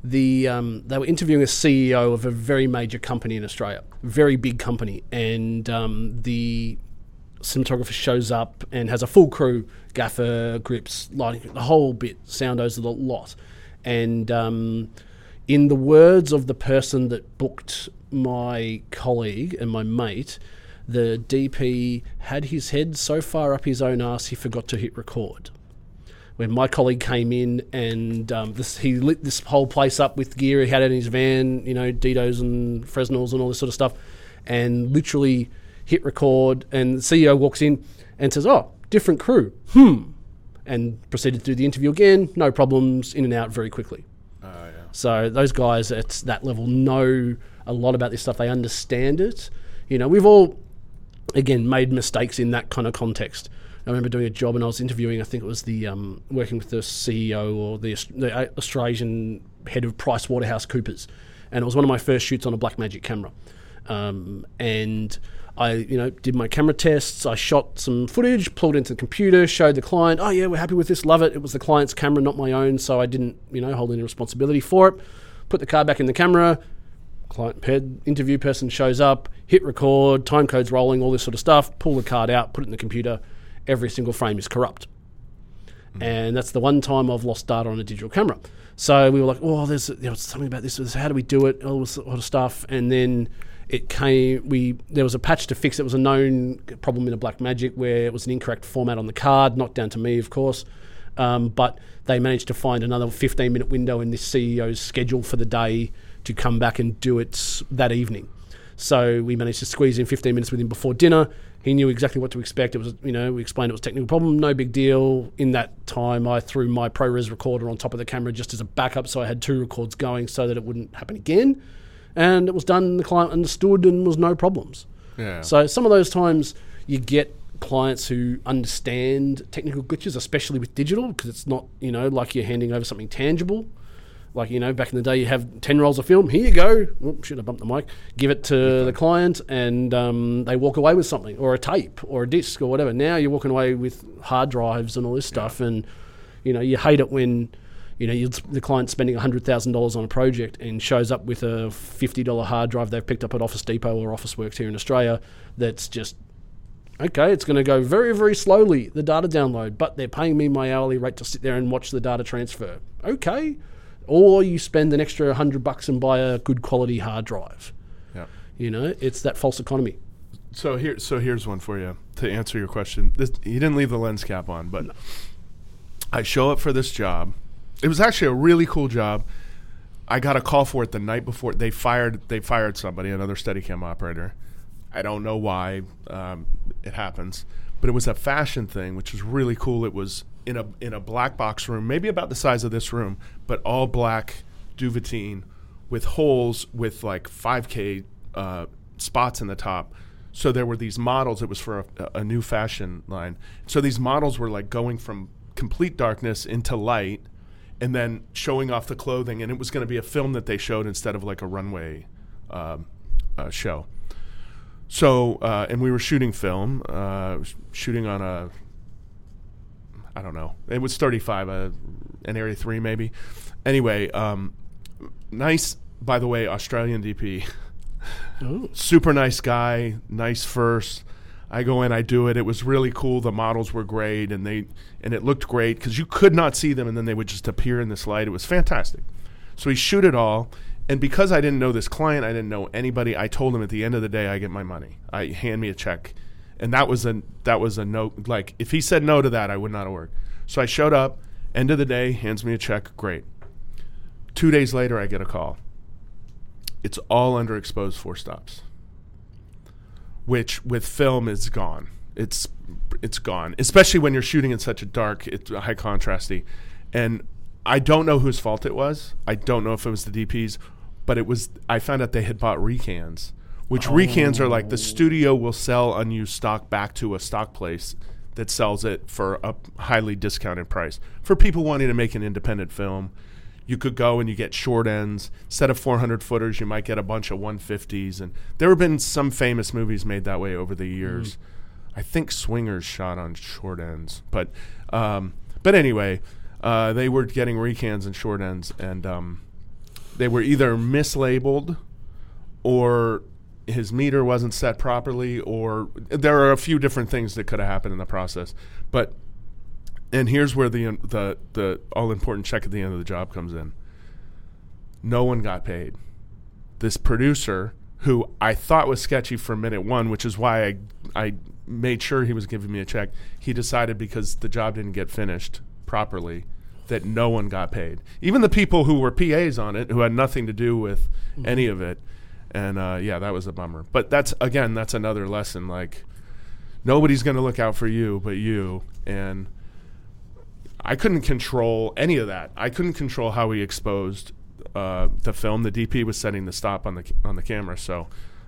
the um, they were interviewing a CEO of a very major company in Australia, very big company, and um, the cinematographer shows up and has a full crew, gaffer, grips, lighting, the whole bit, soundos, the lot. And um, in the words of the person that booked my colleague and my mate, the DP had his head so far up his own ass he forgot to hit record. When my colleague came in and um, this, he lit this whole place up with gear he had in his van, you know, Dedos and Fresnels and all this sort of stuff, and literally hit record. And the CEO walks in and says, "Oh, different crew, hmm," and proceeded to do the interview again. No problems, in and out very quickly. Uh, yeah. So those guys at that level know a lot about this stuff. They understand it. You know, we've all again made mistakes in that kind of context. I remember doing a job and I was interviewing. I think it was the um, working with the CEO or the, the uh, Australian head of PricewaterhouseCoopers, and it was one of my first shoots on a Blackmagic camera. Um, and I, you know, did my camera tests. I shot some footage, plugged into the computer, showed the client. Oh yeah, we're happy with this, love it. It was the client's camera, not my own, so I didn't, you know, hold any responsibility for it. Put the card back in the camera. Client head interview person shows up, hit record, time codes rolling, all this sort of stuff. Pull the card out, put it in the computer. Every single frame is corrupt and that's the one time I've lost data on a digital camera. So we were like, oh, there's you know, something about this. How do we do it? All this sort of stuff, and then it came. We there was a patch to fix. It was a known problem in a Blackmagic where it was an incorrect format on the card, not down to me, of course. Um, but they managed to find another 15 minute window in this CEO's schedule for the day to come back and do it that evening. So we managed to squeeze in 15 minutes with him before dinner. He knew exactly what to expect. It was, you know, we explained it was a technical problem, no big deal. In that time, I threw my ProRes recorder on top of the camera just as a backup, so I had two records going so that it wouldn't happen again. And it was done. The client understood, and was no problems. Yeah. So some of those times you get clients who understand technical glitches, especially with digital, because it's not you know like you're handing over something tangible. Like you know, back in the day, you have ten rolls of film. Here you go. Should have bumped the mic. Give it to the client, and um, they walk away with something, or a tape, or a disc, or whatever. Now you're walking away with hard drives and all this stuff, and you know you hate it when you know the client's spending hundred thousand dollars on a project and shows up with a fifty dollar hard drive they've picked up at Office Depot or Officeworks here in Australia. That's just okay, it's going to go very, very slowly, the data download, but they're paying me my hourly rate to sit there and watch the data transfer. Okay. Or you spend an extra hundred bucks and buy a good quality hard drive. yeah. You know, it's that false economy. So here, so here's one for you to answer your question. This, he didn't leave the lens cap on, but I show up for this job. It was actually a really cool job. I got a call for it the night before they fired. They fired somebody, another Steadicam operator. I don't know why um, it happens, but it was a fashion thing, which was really cool. It was in a in a black box room, maybe about the size of this room, but all black duvetine with holes with like 5K uh, spots in the top. So there were these models. It was for a, a new fashion line. So these models were like going from complete darkness into light, and then showing off the clothing. And it was going to be a film that they showed instead of like a runway um, uh, show. So, uh, and we were shooting film, uh, shooting on a I don't know. It was 35, uh, an Arri 3 maybe. Anyway, um, nice, by the way, Australian DP. Ooh. Super nice guy, nice first. I go in, I do it. It was really cool. The models were great, and they and it looked great because you could not see them, and then they would just appear in this light. It was fantastic. So we shoot it all, and because I didn't know this client, I didn't know anybody. I told him at the end of the day, I get my money. I hand me a check, and that was a that was a no. Like if he said no to that, I would not have worked. So I showed up. End of the day, hands me a check. Great. Two days later, I get a call. It's all underexposed four stops, which with film is gone. It's it's gone, especially when you're shooting in such a dark, it's high contrasty, and I don't know whose fault it was. I don't know if it was the DPs, but it was. I found out they had bought recans, which recans are like the studio will sell unused stock back to a stock place that sells it for a highly discounted price for people wanting to make an independent film. You could go and you get short ends. Instead of 400 footers, you might get a bunch of 150s. And there have been some famous movies made that way over the years. I think Swingers shot on short ends, but um, but anyway, uh, they were getting recans and short ends, and um, they were either mislabeled or his meter wasn't set properly, or there are a few different things that could have happened in the process. But and here's where the the the all important check at the end of the job comes in. No one got paid. This producer, who I thought was sketchy from minute one, which is why I I made sure he was giving me a check. He decided because the job didn't get finished properly that no one got paid. Even the people who were PAs on it, who had nothing to do with mm-hmm. any of it. And uh, yeah, that was a bummer. But that's again, that's another lesson. Like nobody's going to look out for you but you. And I couldn't control any of that. I couldn't control how he exposed uh, the film. The DP was setting the stop on the on the camera, so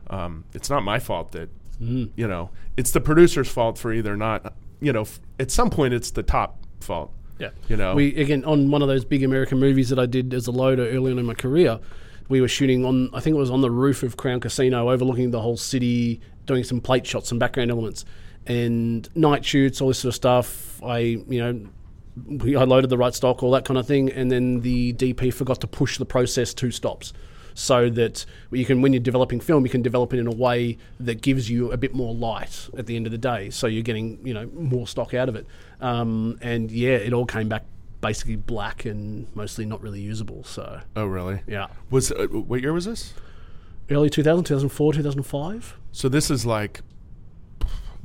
um, it's not my fault that you know it's the producer's fault for either not. You know, f- at some point it's the top fault. Yeah. You know, We again on one of those big American movies that I did as a loader early on in my career. We were shooting on I think it was on the roof of Crown Casino, overlooking the whole city, doing some plate shots, some background elements, and night shoots, all this sort of stuff. I you know. We, I loaded the right stock, all that kind of thing, and then the DP forgot to push the process two stops, so that you can, when you're developing film, you can develop it in a way that gives you a bit more light at the end of the day. So you're getting, you know, more stock out of it. Um, and yeah, it all came back basically black and mostly not really usable. So oh really? yeah, Was uh, what year was this? early 2000, 2004, 2005. So this is like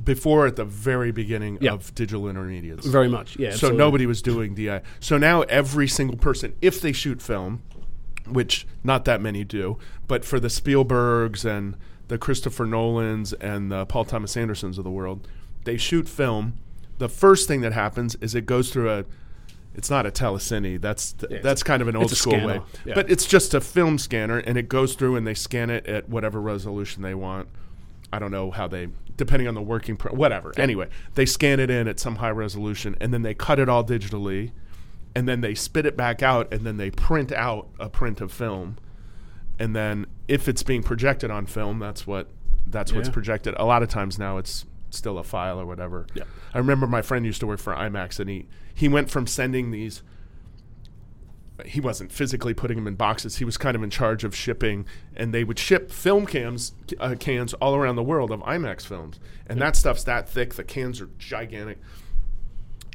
before at the very beginning Yeah. of digital intermediates. Very much, yeah. so absolutely. nobody was doing DI. So now every single person, if they shoot film, which not that many do, but for the Spielbergs and the Christopher Nolans and the Paul Thomas Andersons of the world, they shoot film. The first thing that happens is it goes through a. It's not a telecine. That's th- it's that's kind of an old school way, yeah. but it's just a film scanner, and it goes through and they scan it at whatever resolution they want. I don't know how they, depending on the working, pro- whatever. Anyway, they scan it in at some high resolution, and then they cut it all digitally, and then they spit it back out, and then they print out a print of film, and then if it's being projected on film, that's what that's what's projected. A lot of times now it's still a file or whatever. Yeah. I remember my friend used to work for IMAX, and he he went from sending these he wasn't physically putting them in boxes. He was kind of in charge of shipping, and they would ship film cams uh, cans all around the world of IMAX films, and that stuff's that thick. The cans are gigantic.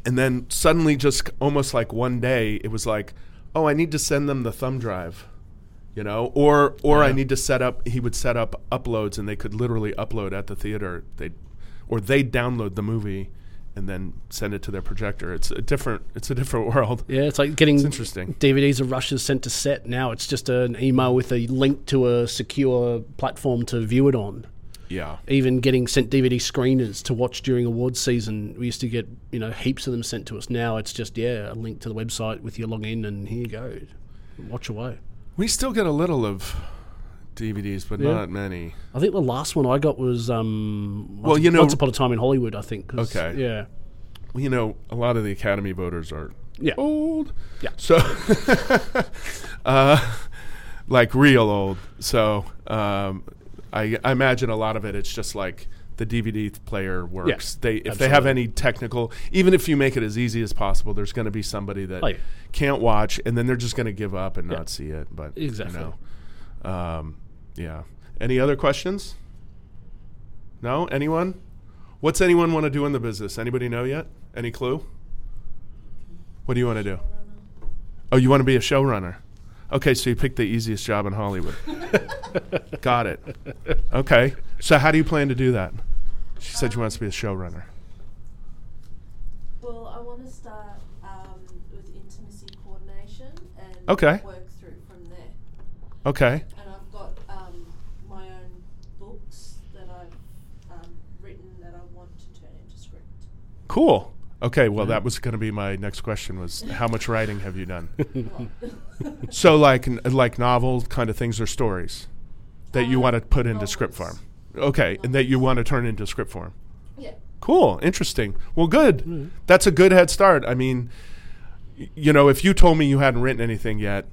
And then suddenly, just almost like one day, it was like, oh, I need to send them the thumb drive, you know, or or I need to set up. He would set up uploads, and they could literally upload at the theater. They, or they download the movie, and then send it to their projector. It's a different. It's a different (laughs) world. Yeah, it's like getting It's interesting. DVDs of rushes sent to set. Now it's just an email with a link to a secure platform to view it on. Yeah. Even getting sent DVD screeners to watch during awards season. We used to get you know heaps of them sent to us. Now it's just yeah a link to the website with your login and here you go, watch away. We still get a little of DVDs, but Yeah. not many. I think the last one I got was um, Well, you know- Once Upon a Time in Hollywood. I think. Okay. Yeah. Well, you know, a lot of the Academy voters are Yeah. old. Yeah. So, (laughs) uh, like real old. So, um, I, I imagine a lot of it. It's just like the DVD player works. They if they have any technical, even if you make it as easy as possible, there's going to be somebody that Oh, yeah. can't watch, and then they're just going to give up and Yeah. not see it. But Exactly. you know, um, yeah. Any other questions? No, anyone? What's anyone want to do in the business? Anybody know yet? Any clue? What do you want to do? Oh, you want to be a showrunner? Okay, so you picked the easiest job in Hollywood. (laughs) Got it. Okay. So how do you plan to do that? She said she wants to be a showrunner. Well, I want to start um, with intimacy coordination and Okay. work through from there. Okay. And I've got um, my own books that I've um, written that I want to turn into script. Cool. Okay, well that was going to be my next question was how much writing have you done? (laughs) so like like novel kind of things or stories that you Uh, want to put into script form. novels. Okay, and that you want to turn into script form. yeah. Cool, interesting. Well, good. That's a good head start. I mean, y- you know, if you told me you hadn't written anything yet,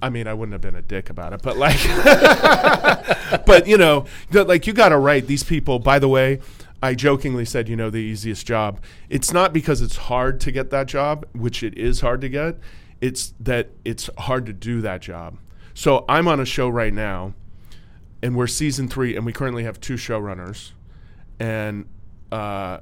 I mean, I wouldn't have been a dick about it. But like, (laughs) but you know, like you got to write. These people, by the way, I jokingly said, you know, the easiest job. It's not because it's hard to get that job, which it is hard to get. It's that it's hard to do that job. So I'm on a show right now, and we're season three, and we currently have two showrunners, and uh,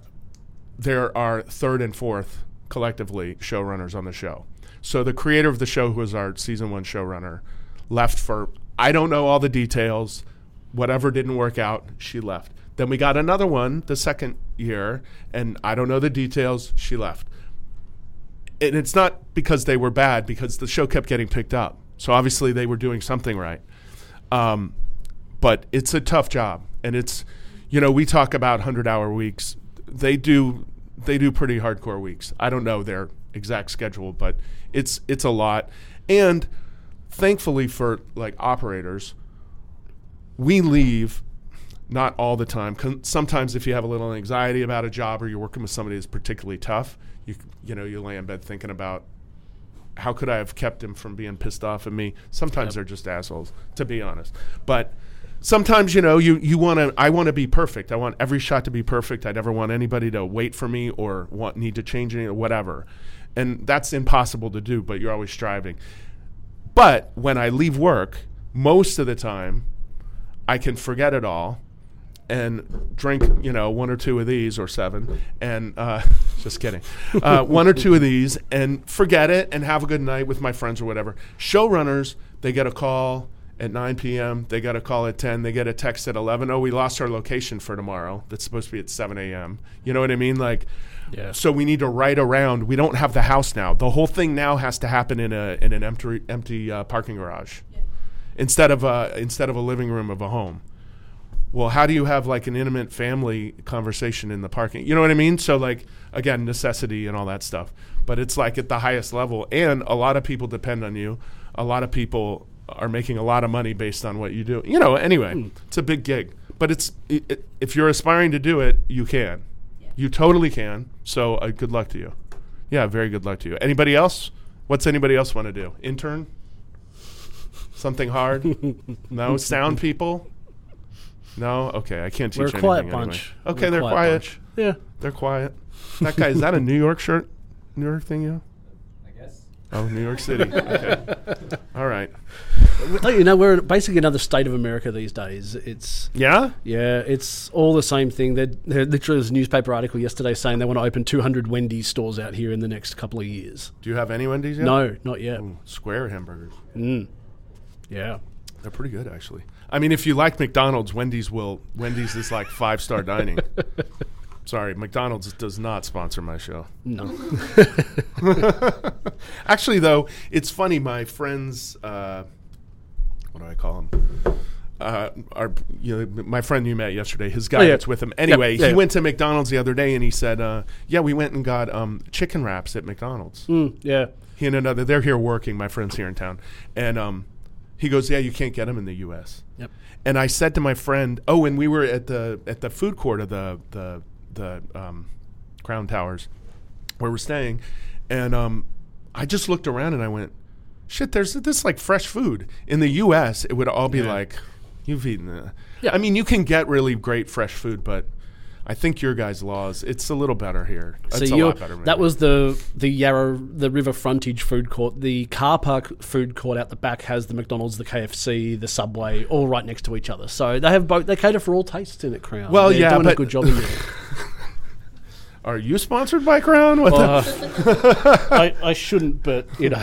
there are third and fourth collectively showrunners on the show. So the creator of the show, who was our season one showrunner, left for I don't know all the details. Whatever didn't work out, she left. Then we got another one the second year, and I don't know the details. She left. And it's not because they were bad, because the show kept getting picked up. So obviously they were doing something right. Um, but it's a tough job, and it's you know we talk about hundred hour weeks. They do they do pretty hardcore weeks. I don't know their exact schedule, but it's it's a lot. And thankfully for like operators, we leave not all the time. Sometimes if you have a little anxiety about a job or you're working with somebody that's particularly tough, you you know you lay in bed thinking about how could I have kept him from being pissed off at me? Sometimes Yep. they're just assholes, to be honest. But sometimes you know you you want to. I want to be perfect. I want every shot to be perfect. I never want anybody to wait for me or want need to change any or whatever. And that's impossible to do. But you're always striving. But when I leave work, most of the time, I can forget it all and drink, you know, one or two of these or seven, and uh, (laughs) just kidding, uh, (laughs) one or two of these, and forget it, and have a good night with my friends or whatever. Showrunners, they get a call at 9 p.m. They get a call at 10. They get a text at 11. Oh, we lost our location for tomorrow. That's supposed to be at 7 a.m. You know what I mean? Like, Yeah. so we need to write around. We don't have the house now. The whole thing now has to happen in a in an empty empty uh, parking garage Yeah. instead of a instead of a living room of a home. Well, how do you have like an intimate family conversation in the parking? You know what I mean? So like again, necessity and all that stuff. But it's like at the highest level and a lot of people depend on you. A lot of people are making a lot of money based on what you do. You know, anyway, it's a big gig. But it's it, it, if you're aspiring to do it, you can. Yeah. You totally can. So uh, good luck to you. Yeah, very good luck to you. Anybody else? What's anybody else want to do? Intern? Something hard? (laughs) no sound people? No. Okay, I can't teach We're a anything quiet anyway. bunch. Okay, We're they're quiet quiet. bunch. Yeah. They're quiet. That guy is that a New York shirt? New York thing, yeah. I guess. Oh, New York City. (laughs) Okay. All right. Well, you know, we're basically another state of America these days. It's Yeah. yeah, it's all the same thing. There, there literally was a newspaper article yesterday saying they want to open 200 Wendy's stores out here in the next couple of years. Do you have any Wendy's yet? No, not yet. Ooh, square hamburgers. Mm. Yeah. They're pretty good, actually. I mean, if you like McDonald's, Wendy's will. Wendy's is like five star (laughs) dining. Sorry, McDonald's does not sponsor my show. No. (laughs) Actually, though, it's funny. My friends, uh, what do I call them? Uh, our, you know, my friend you met yesterday, his guy Oh, yeah. that's with him. Anyway, yeah, he yeah. went to McDonald's the other day and he said, uh, "Yeah, we went and got um, chicken wraps at McDonald's." Mm, yeah. He and another, they're here working. My friends here in town, and um, he goes, "Yeah, you can't get them in the U.S." Yep. And I said to my friend, "Oh, and we were at the at the food court of the the the um, Crown Towers, where we're staying, and um, I just looked around and I went, shit, there's this like fresh food in the U.S. It would all be Yeah. like, you've eaten. The, Yeah. I mean, you can get really great fresh food, but I think your guys' laws. It's a little better here. It's So a lot better. that was the the Yarra the river frontage food court. The car park food court out the back has the McDonald's, the KFC, the Subway, all right next to each other. So they have both. They cater for all tastes in it. Crown. Well, They're yeah, doing a good job in there. (laughs) Are you sponsored by Crown? What the- Uh, (laughs) I, I shouldn't, but you know,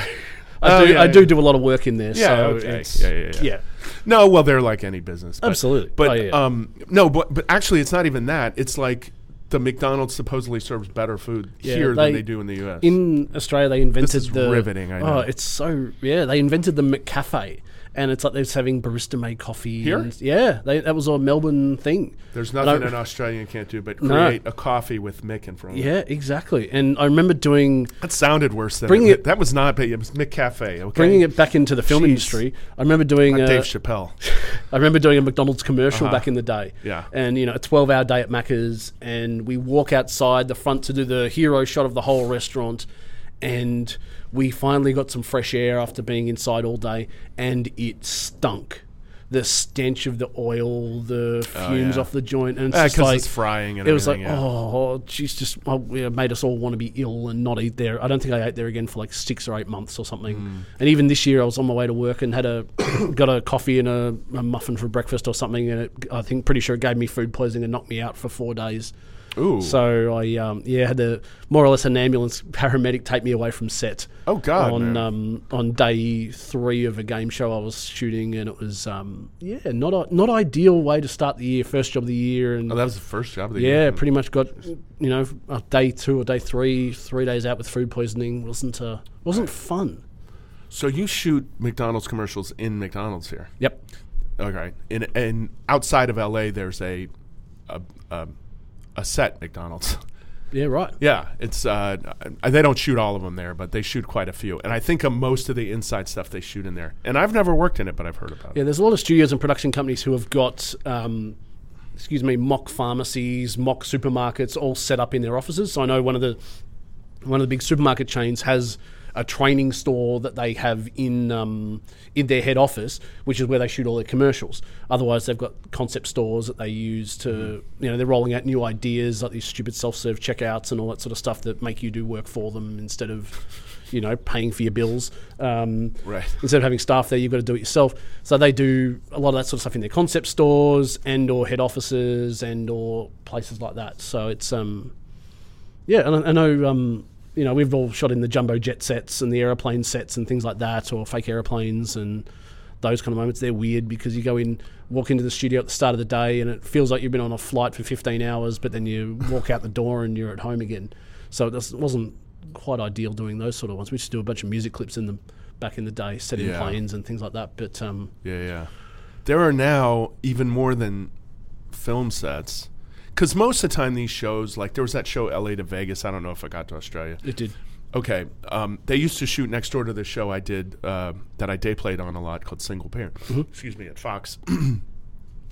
I Oh, do. yeah, I do yeah. do a lot of work in there. Yeah, so okay. it's, Yeah, yeah, yeah. No, well, they're like any business. But, Absolutely. But Oh, yeah. um, no, but but actually, it's not even that. It's like the McDonald's supposedly serves better food Yeah, here they- than they do in the U.S. In Australia, they invented is the riveting, I know. Oh, it's so yeah. They invented the McCafe, and it's like they're having barista made coffee. Here? and- yeah, they, that was a Melbourne thing. There's nothing an Australian can't do but No. create a coffee with Mick in front of it. Yeah, exactly. And I remember doing That sounded worse than Bringing it, it- That was not, but it was McCafe. Okay, bringing it back into the film Jeez. industry. I remember doing Not a, Dave Chappelle. (laughs) I remember doing a McDonald's commercial Uh-huh. back in the day. Yeah. And, you know, a 12 hour day at Macca's, and we walk outside the front to do the hero shot of the whole restaurant. And we finally got some fresh air after being inside all day, and it stunk. The stench of the oil, the fumes yeah. off the joint, and it's just 'cause like it's frying and it was like, yeah. oh, she's just oh, made us all want to be ill and not eat there. I don't think I ate there again for like six or eight months or something. Hmm. And even this year, I was on my way to work and had a (coughs) got a coffee and a, a muffin for breakfast or something, and it, I think pretty sure it gave me food poisoning and knocked me out for four days. Ooh. So I um, yeah had the more or less an ambulance paramedic take me away from set. Oh, God, On um, on day three of a game show I was shooting, and it was um, yeah not a, not ideal way to start the year, first job of the year, and oh, that was the first job of the yeah, year. Yeah, pretty much got you know day two or day three, three days out with food poisoning wasn't uh, wasn't fun. So you shoot McDonald's commercials in McDonald's here. Yep. Okay. In and outside of LA, there's a a, a, a set McDonald's. Yeah. Right. Yeah, it's uh, uh, they don't shoot all of them there, but they shoot quite a few. And I think of most of the inside stuff they shoot in there. And I've never worked in it, but I've heard about it. Yeah. There's a lot of studios and production companies who have got. Um, Excuse me, mock pharmacies, mock supermarkets, all set up in their offices. So I know one of the one of the big supermarket chains has a training store that they have in um, in their head office, which is where they shoot all their commercials. Otherwise, they've got concept stores that they use to, you know, they're rolling out new ideas like these stupid self-serve checkouts and all that sort of stuff that make you do work for them instead of, you know, paying for your bills. Um, Right. Instead of having staff there, you've got to do it yourself. So they do a lot of that sort of stuff in their concept stores and or head offices and or places like that. So it's um, yeah, and I, I know um, you know we've all shot in the jumbo jet sets and the aeroplane sets and things like that, or fake aeroplanes and those kind of moments. They're weird because you go in, walk into the studio at the start of the day, and it feels like you've been on a flight for 15 hours, but then you walk out the door and you're at home again. So it wasn't quite ideal doing those sort of ones. We used to do a bunch of music clips in them back in the day, set in Yeah. planes and things like that. But um, Yeah, yeah. There are now even more than film sets. Because most of the time, these shows, like there was that show LA to Vegas. I don't know if I got to Australia. it did. Okay. Um, they used to shoot next door to the show I did uh, that I day played on a lot called Single Parent. Excuse me, at Fox. (clears throat) and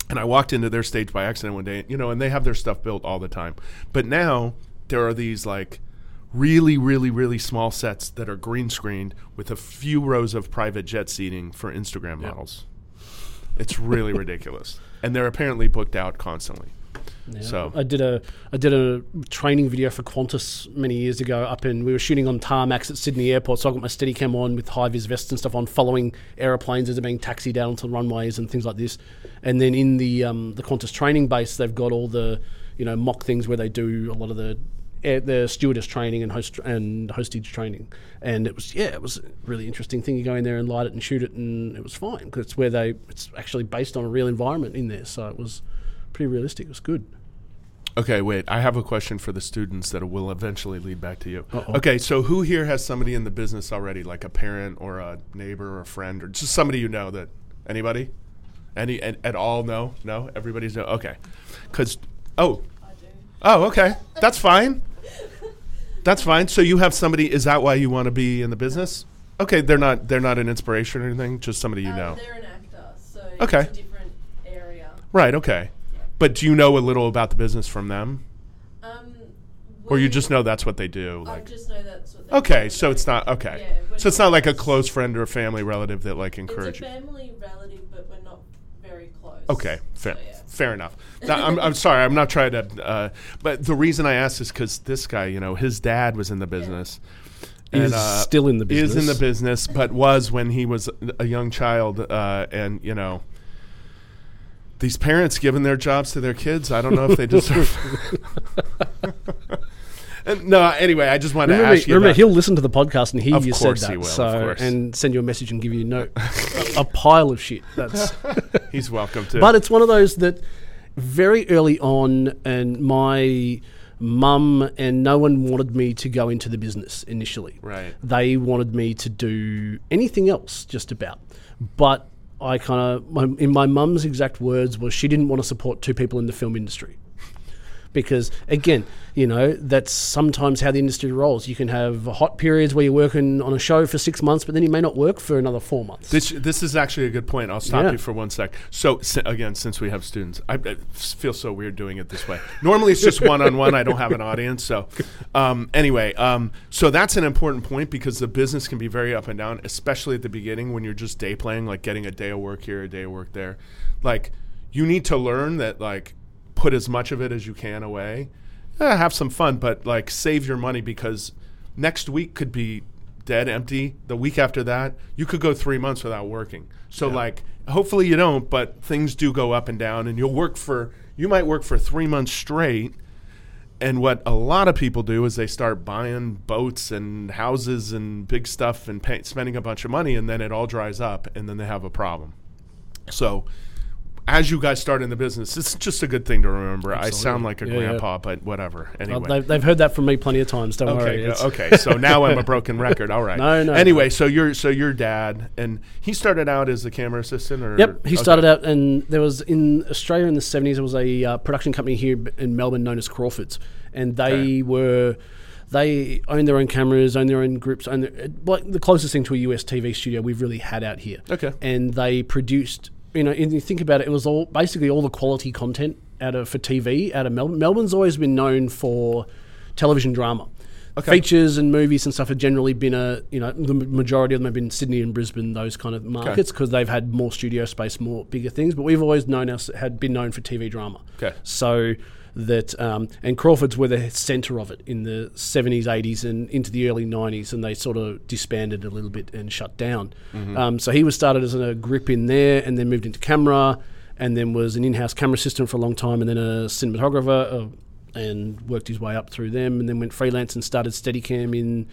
I walked into their stage by accident one day, you know, and they have their stuff built all the time. But now there are these like really, really, really small sets that are green screened with a few rows of private jet seating for Instagram models. It's really ridiculous. And they're apparently booked out constantly. Yeah. So- I did a I did a training video for Qantas many years ago up in we were shooting on tarmacs at Sydney Airport, so I got my Steadicam on with high vis vests and stuff on, following aeroplanes as they're being taxied down onto the runways and things like this. And then in the um, the Qantas training base, they've got all the you know mock things where they do a lot of the air, the stewardess training and host and hostage training. And it was yeah, it was a really interesting thing. You go in there and light it and shoot it, and it was fine because it's where they it's actually based on a real environment in there, so it was pretty realistic. It was good. Okay, wait. I have a question for the students that will eventually lead back to you. Uh-oh. Okay, so who here has somebody in the business already, like a parent or a neighbor or a friend or just somebody you know that anybody, any at, at all? No, no. Everybody's no. Okay, because oh, I do. oh, okay, that's fine. That's fine. So you have somebody. Is that why you want to be in the business? Okay, they're not. They're not an inspiration or anything. Just somebody you Um, know. They're an actor, so Okay. it's a different area. Right. Okay. But do you know a little about the business from them, Um, or you just know that's what they do? I Like. just know that's what. they Okay, do. so it's not okay. Yeah, so it's not like a close friend or a family relative that like encourages. It's a family relative, but we're not very close. Okay, fair, So, yeah. fair enough. Now, I'm, I'm sorry, I'm not trying to. Uh, but the reason I asked is because this guy, you know, his dad was in the business. Is still in the business. Is in the business. business, but was when he was a young child, uh, and you know, these parents giving their jobs to their kids. I don't know if they deserve. (laughs) (laughs) And no, anyway, I just wanted Remember, to ask you. remember about- he'll listen to the podcast and hear Of you said that. will, so and send you a message and give you a, (laughs) a pile of shit. That's he's welcome to. but it's one of those that very early on, and my mum and no one wanted me to go into the business initially. Right. They wanted me to do anything else, just about. But I kind of, in my mum's exact words, was she didn't want to support two people in the film industry. Because again, you know, that's sometimes how the industry rolls. You can have hot periods where you're working on a show for six months, but then you may not work for another four months. This this is actually a good point. I'll stop Yeah. you for one sec. So si- again, since we have students, I, I feel so weird doing it this way. Normally it's just one on one. I don't have an audience. So um, anyway, um, so that's an important point because the business can be very up and down, especially at the beginning when you're just day playing, like getting a day of work here, a day of work there. Like you need to learn that like put as much of it as you can away. Eh, have some fun, but like save your money because next week could be dead empty. The week after that, you could go three months without working. So like, hopefully you don't, but things do go up and down, and you'll work for you might work for three months straight. And what a lot of people do is they start buying boats and houses and big stuff and pay, spending a bunch of money, and then it all dries up, and then they have a problem. So, as you guys start in the business, it's just a good thing to remember. I sound like a Yeah, yeah. grandpa, but whatever. Anyway, Well, they've, they've heard that from me plenty of times. Don't Okay, worry. okay. So now I'm a broken (laughs) record. All right. No, no, Anyway, so your so your dad and he started out as a camera assistant, or Yep, he okay. started out, and there was in Australia in the seventies. There was a uh, production company here in Melbourne known as Crawfords, and they Okay. were they own their own cameras, own their own groups, own their, like the closest thing to a US TV studio we've really had out here. Okay. and they produced. You know, if you think about it, it was all basically all the quality content out of for TV out of Melbourne. Melbourne's always been known for television drama. Okay. Features and movies and stuff have generally been a you know the majority of them have been Sydney and Brisbane those kind of markets because they've had more studio space, more bigger things. But we've always known us had been known for TV drama. Okay. So that um, and Crawfords were the centre of it in the seventies, eighties, and into the early nineties, and they sort of disbanded a little bit and shut down. Um, so he was started as a grip in there, and then moved into camera, and then was an in-house camera assistant for a long time, and then a cinematographer. Uh, and worked his way up through them, and then went freelance and started Steadicam in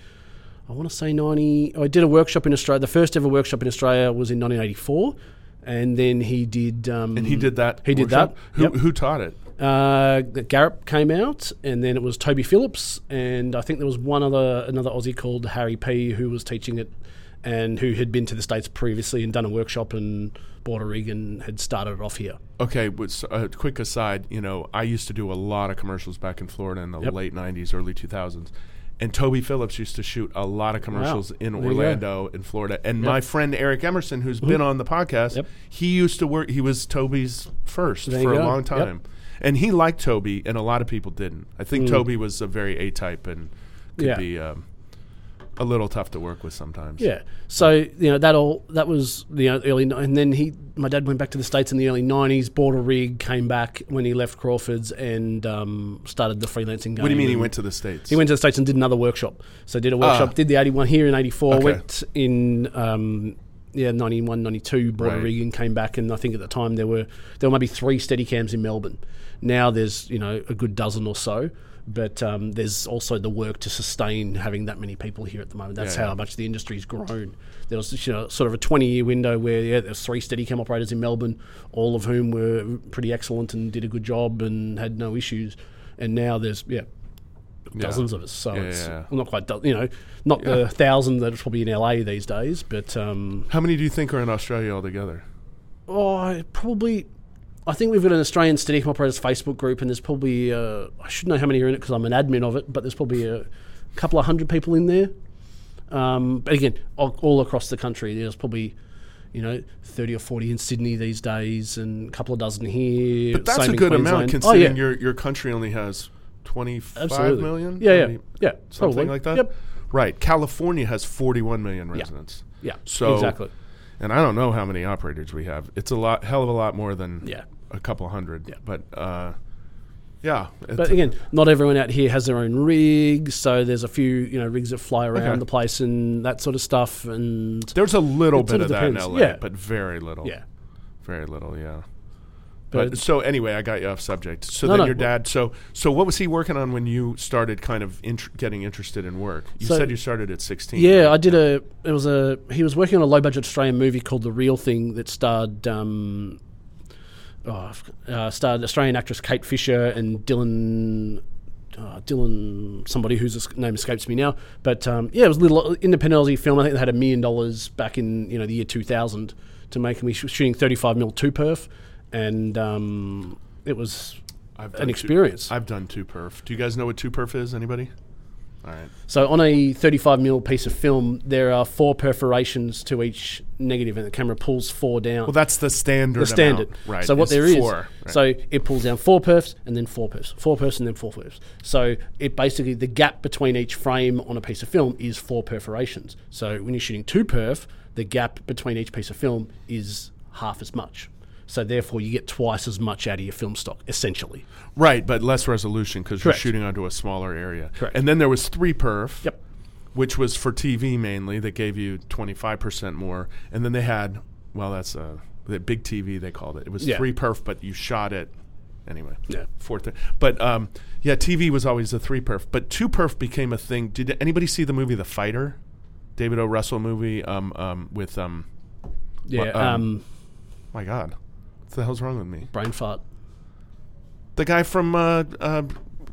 I want to say 90. I did a workshop in Australia. The first ever workshop in Australia was in 1984. And then he did. Um, And he did that. He did workshop? that. Who Yep. who taught it? Uh, Garrett came out, and then it was Toby Phillips, and I think there was one other another Aussie called Harry P who was teaching it, and who had been to the states previously and done a workshop and bought a rig and had started it off here. Okay, but a quick aside. You know, I used to do a lot of commercials back in Florida in the Yep. late '90s, early 2000s. And Toby Phillips used to shoot a lot of commercials in There you. Orlando, in Florida. And my friend Eric Emerson, who's been on the podcast. Yep. he used to work. He was Toby's first There for a long Yep. time, and he liked Toby, and a lot of people didn't. I think Mm. Toby was a very A type and could Yeah. be um, a little tough to work with sometimes. Yeah. So you know that all that was the early, and then he, my dad went back to the states in the early '90s, bought a rig, came back when he left Crawford's, and um, started the freelancing game. What do you mean he went to the states? He went to the states and did another workshop. So did a workshop, Ah. did the 81 here in 84, Okay. went in um, yeah 91, 92, bought Right. a rig and came back. And I think at the time there were there were maybe three Steadicams in Melbourne. Now there's you know a good dozen or so. But um, there's also the work to sustain having that many people here at the moment. That's Yeah, how yeah. much the industry's grown. There was you know, sort of a 20 year window where yeah, there's three Steadicam operators in Melbourne, all of whom were pretty excellent and did a good job and had no issues. And now there's yeah, Yeah. dozens of us. So Yeah, it's yeah, yeah. well, not quite, do- you know, not Yeah. the thousand that are probably in LA these days, but um, How many do you think are in Australia altogether? oh, probably. I think we've got an Australian Steadicam operators Facebook group, and there's probably uh, I should know how many are in it because I'm an admin of it, but there's probably a couple of hundred people in there. Um, but again, all, all across the country, there's probably you know thirty or forty in Sydney these days, and a couple of dozen here. But that's a good amount Queensland. considering oh, yeah. your your country only has twenty five million. Yeah, yeah, yeah, something probably. like that. Yep. Right. California has forty one million residents. Yeah, So exactly. and I don't know how many operators we have. It's a lot, hell of a lot more than Yeah. A couple hundred. Yeah. But uh, yeah, But again, not everyone out here has their own rig, so there's a few you know rigs that fly around Okay. the place and that sort of stuff. And there's a little bit of of that in. LA, Yeah. but very little. yeah, very little. Yeah. But- But, so anyway, I got you off subject. So No, then no. your dad. So so what was he working on when you started kind of int- getting interested in work? You So- said you started at sixteen. yeah. right? I did a. It was a. He was working on a low budget Australian movie called The Real Thing that starred. Um, oh, uh, starred Australian actress Kate Fisher and Dylan. Uh, Dylan, somebody whose name escapes me now, but um, yeah, it was a little independent Aussie film. I think they had a million dollars back in you know the year 2000 to make, and we were shooting 35 mil two perf, and um, it was I've an two- experience. I've done two perf. Do you guys know what two perf is? Anybody? Right. So on a 35 mil piece of film, there are four perforations to each negative, and the camera pulls four down. Well, that's the standard. the standard. amount, right? So what there is, four, right. so it pulls down four perfs and then four perfs, four perfs and then four perfs. So it basically the gap between each frame on a piece of film is four perforations. So when you're shooting two perf, the gap between each piece of film is half as much. So therefore, you get twice as much out of your film stock, essentially. right, but less resolution because you're shooting onto a smaller area. Correct. And then there was three perf. Yep. which was for TV mainly, that gave you 25% more. And then they had, well, that's a the big TV, they called it. It was Yeah. three perf, but you shot it anyway. Yeah. Fourth. But um, yeah, TV was always a three perf. But two perf became a thing. Did anybody see the movie The Fighter? David O. Russell movie um, um, with, um, Yeah. um, um, my God, the hell's wrong with me? brain fart. The guy from uh, uh,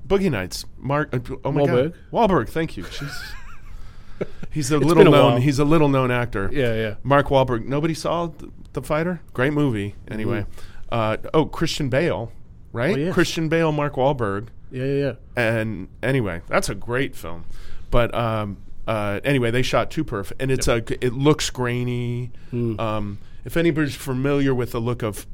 Boogie Nights, Mark. Uh, oh my Wahlberg? God, Wahlberg. Thank you. (laughs) He's a little known. while. He's a little known actor. Yeah. Yeah. Mark Wahlberg. Nobody saw th- the fighter. Great movie. Anyway, uh, oh Christian Bale, right? Mm-hmm. Oh. Christian Bale, Mark Wahlberg, Yeah. Yeah. Yeah. and anyway, that's a great film. But um, uh, anyway, they shot two perf, and it's a. It looks grainy. Mm. Um, if anybody's familiar with the look of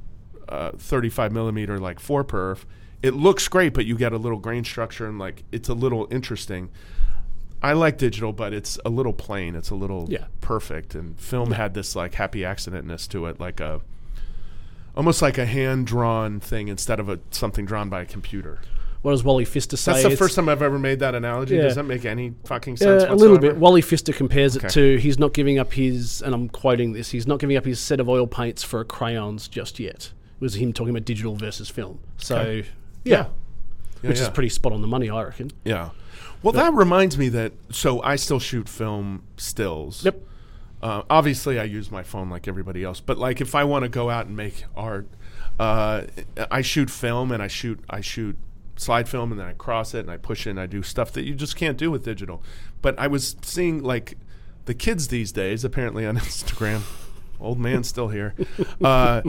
uh, 35 millimeter, like four perf, it looks great, but you get a little grain structure and like it's a little interesting. I like digital, but it's a little plain. It's a little Yeah. perfect, and film had this like happy accidentness to it, like a almost like a hand drawn thing instead of a something drawn by a computer. What does Wally Pfister say? That's the first time I've ever made that analogy. Yeah. Does that make any fucking sense? Yeah, a little bit. Wally Pfister compares Okay. it to he's not giving up his, and I'm quoting this, he's not giving up his set of oil paints for crayons just yet. Was him talking about digital versus film. So, Okay. yeah, Yeah, which is pretty spot on the money, I reckon. Yeah. Well, that reminds me that so I still shoot film stills. Yep. Uh, obviously, I use my phone like everybody else, but like if I want to go out and make art, uh, I shoot film and I shoot I shoot slide film and then I cross it and I push it and I do stuff that you just can't do with digital. But I was seeing like the kids these days, apparently on (laughs) Instagram, old man still here, uh,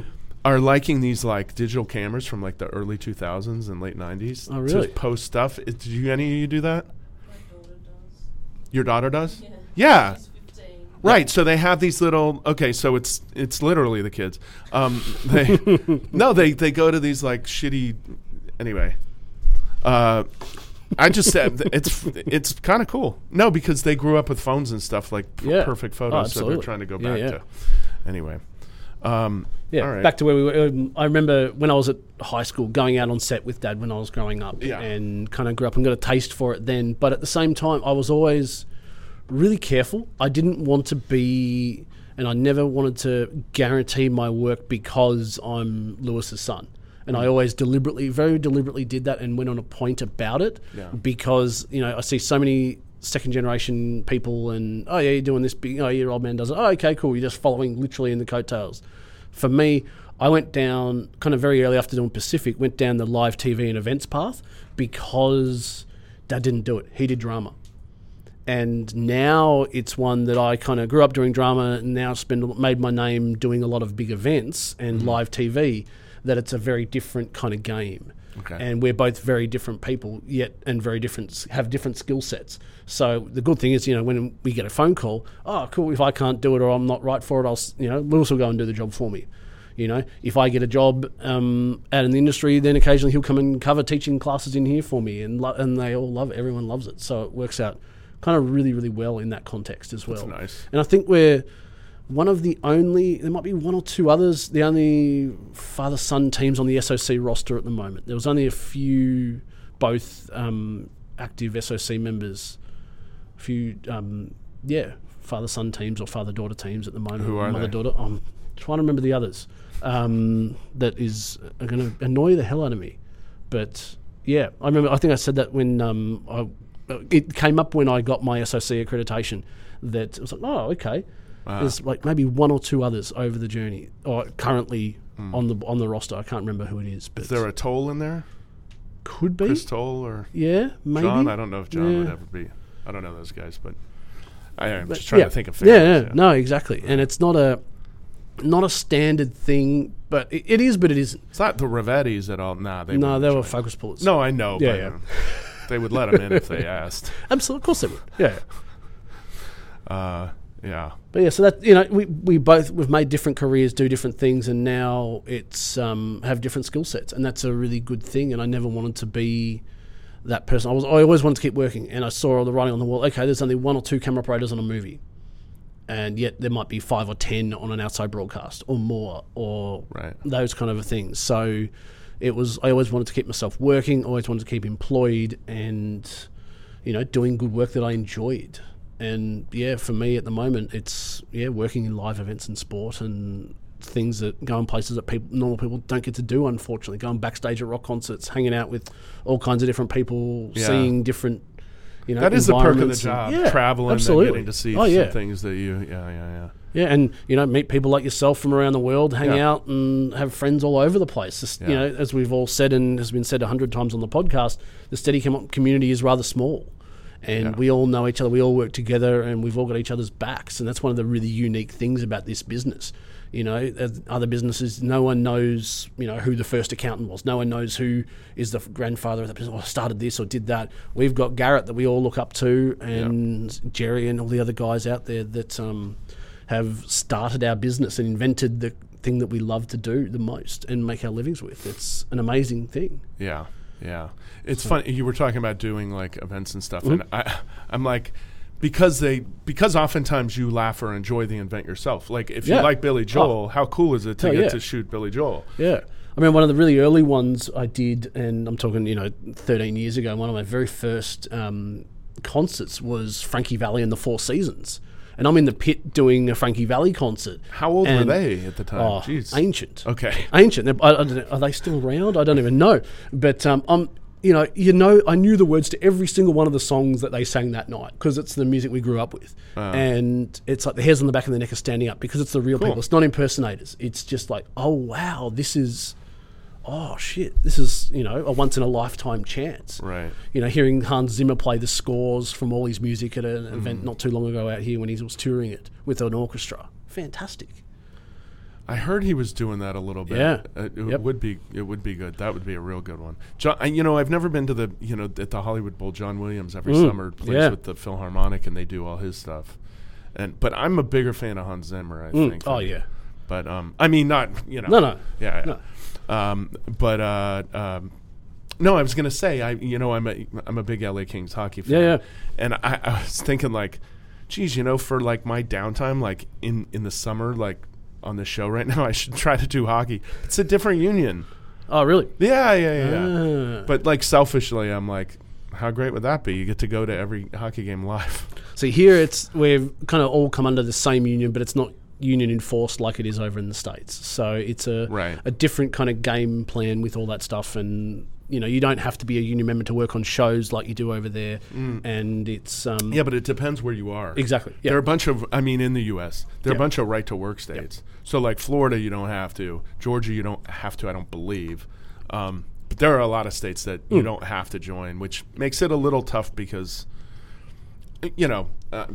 are liking these like digital cameras from like the early 2000s and late 90s Oh, really? to post stuff. Is- Do you, any of you do that? My daughter does. Your daughter does? Yeah. Yeah. Right. So they have these little. Okay. So it's it's literally the kids. Um, (laughs) they no. They they go to these like shitty. Anyway. Uh, I just said it's it's kind of cool. No, because they grew up with phones and stuff like p- Yeah. perfect Oh, photos. so they're trying to go Yeah, back yeah. to. Anyway. Um, Yeah, right. back to where we were. Um, I remember when I was at high school going out on set with dad when I was growing up Yeah. and kind of grew up and got a taste for it then. But at the same time, I was always really careful. I didn't want to be, and I never wanted to guarantee my work because I'm Lewis's son. And Mm. I always deliberately, very deliberately did that and went on a point about it Yeah. because, you know, I see so many second generation people and, oh, yeah, you're doing this big, oh, your old man does it. Oh, okay, cool. You're just following literally in the coattails. For me, I went down kind of very early after doing Pacific, went down the live TV and events path because dad didn't do it. He did drama and now it's one that I kind of grew up doing drama and now spend made my name doing a lot of big events and mm-hmm. live TV that it's a very different kind of game. Okay. And we're both very different people, yet and very different have different skill sets. So the good thing is, you know, when we get a phone call, oh, cool. If I can't do it or I'm not right for it, I'll, you know, Lewis will go and do the job for me. You know, if I get a job um, out in the industry, then occasionally he'll come and cover teaching classes in here for me, and lo- and they all love it. Everyone loves it, so it works out kind of really, really well in that context as well. nice. And I think we're one of the only, there might be one or two others, the only father son teams on the SOC roster at the moment. There was only a few, both um, active SOC members, few, um, yeah, father son teams or father daughter teams at the moment. Who are Mother they? daughter. I'm trying to remember the others. Um, that is going to annoy the hell out of me. But yeah, I remember. I think I said that when um, I, it came up when I got my SOC accreditation. That it was like, oh, okay. Wow. There's like maybe one or two others over the journey, or currently Hmm. on the on the roster. I can't remember who it is, but Is there a toll in there? could be. Chris Toll or yeah, maybe. John? I don't know if John would ever be. I don't know those guys, but I am just trying yeah. to think of yeah, favorites, yeah, no, exactly. And it's not a not a standard thing, but it, it is, but it isn't. It's not the Rivettis at all. Nah, they no, they were focus pullers. No, I know. Yeah, but yeah. they would let them in if they (laughs) asked. absolutely, of course they would. Yeah. Uh, yeah. But yeah, so that you know, we, we both we've made different careers, do different things, and now it's um, have different skill sets, and that's a really good thing. And I never wanted to be that person. I was I always wanted to keep working, and I saw all the writing on the wall. Okay, there's only one or two camera operators on a movie, and yet there might be five or ten on an outside broadcast, or more, or Right. those kind of things. So it was I always wanted to keep myself working, always wanted to keep employed, and you know doing good work that I enjoyed. And yeah, for me at the moment, it's yeah working in live events and sport and things that going places that people normal people don't get to do. Unfortunately, going backstage at rock concerts, hanging out with all kinds of different people, Yeah. seeing different. You know, That is the perk of the environments and- job. yeah, traveling absolutely. and getting to see oh, some yeah. things that you. Yeah, yeah, yeah. Yeah, and you know, meet people like yourself from around the world, hang Yeah. out, and have friends all over the place. Just, You know, as we've all said and has been said a hundred times on the podcast, the steady com- community is rather small, and Yeah. we all know each other. We all work together, and we've all got each other's backs, and that's one of the really unique things about this business. You know, other businesses, no one knows, you know, who the first accountant was. No one knows who is the grandfather of the business or started this or did that. We've got Garrett that we all look up to, and Jerry and all the other guys out there that um, have started our business and invented the thing that we love to do the most and make our livings with. It's an amazing thing. Yeah, yeah. It's funny. You were talking about doing like events and stuff, Mm-hmm. and I, I'm like, because they because oftentimes you laugh or enjoy the event yourself. Like if Yeah. you like Billy Joel, Oh. how cool is it to Oh, get yeah. to shoot Billy Joel? Yeah. I mean, one of the really early ones I did, and I'm talking, you know, 13 years ago, one of my very first um, concerts was Frankie Valli and the Four Seasons. And I'm in the pit doing a Frankie Valli concert. How old were they at the time? Oh, Jeez. ancient. Okay. Ancient. I, I are they still around? I don't even know. But um, I'm, you know, you know, I knew the words to every single one of the songs that they sang that night because it's the music we grew up with, and it's like the hairs on the back of the neck are standing up because it's the real people. It's not impersonators. It's just like, oh wow, this is, oh shit, this is you know a once in a lifetime chance. Right. You know, hearing Hans Zimmer play the scores from all his music at an Mm. event not too long ago out here when he was touring it with an orchestra, fantastic. I heard he was doing that a little bit. Yeah. Uh, it Yep. would be it would be good. That would be a real good one. John, I, you know, I've never been to the you know at the Hollywood Bowl. John Williams every Mm, summer plays yeah. with the Philharmonic, and they do all his stuff. And but I'm a bigger fan of Hans Zimmer. I Mm, think. Oh yeah. But um, I mean, not you know. No, no. Yeah. yeah. Um, but uh, um, no, I was gonna say I you know I'm a I'm a big LA Kings hockey fan. Yeah, yeah. And I, I was thinking like, geez, you know, for like my downtime, like in in the summer, like on the show right (laughs) now, I should try to do hockey. It's a different union. Oh really? Yeah, yeah, yeah. yeah. Ah. But like selfishly, I'm like, how great would that be? You get to go to every hockey game live. (laughs) See, here it's we've kind of all come under the same union, but it's not union enforced like it is over in the states. So it's a Right. a different kind of game plan with all that stuff, and you know you don't have to be a union member to work on shows like you do over there. And it's um, Mm. Yeah, but it depends where you are. exactly. Yeah. There are a bunch of, I mean, in the U.S., there are Yeah. a bunch of right to work states. So, like Florida, you don't have to. Georgia, you don't have to, I don't believe. Um, but there are a lot of states that Hmm. you don't have to join, which makes it a little tough because, you know, uh,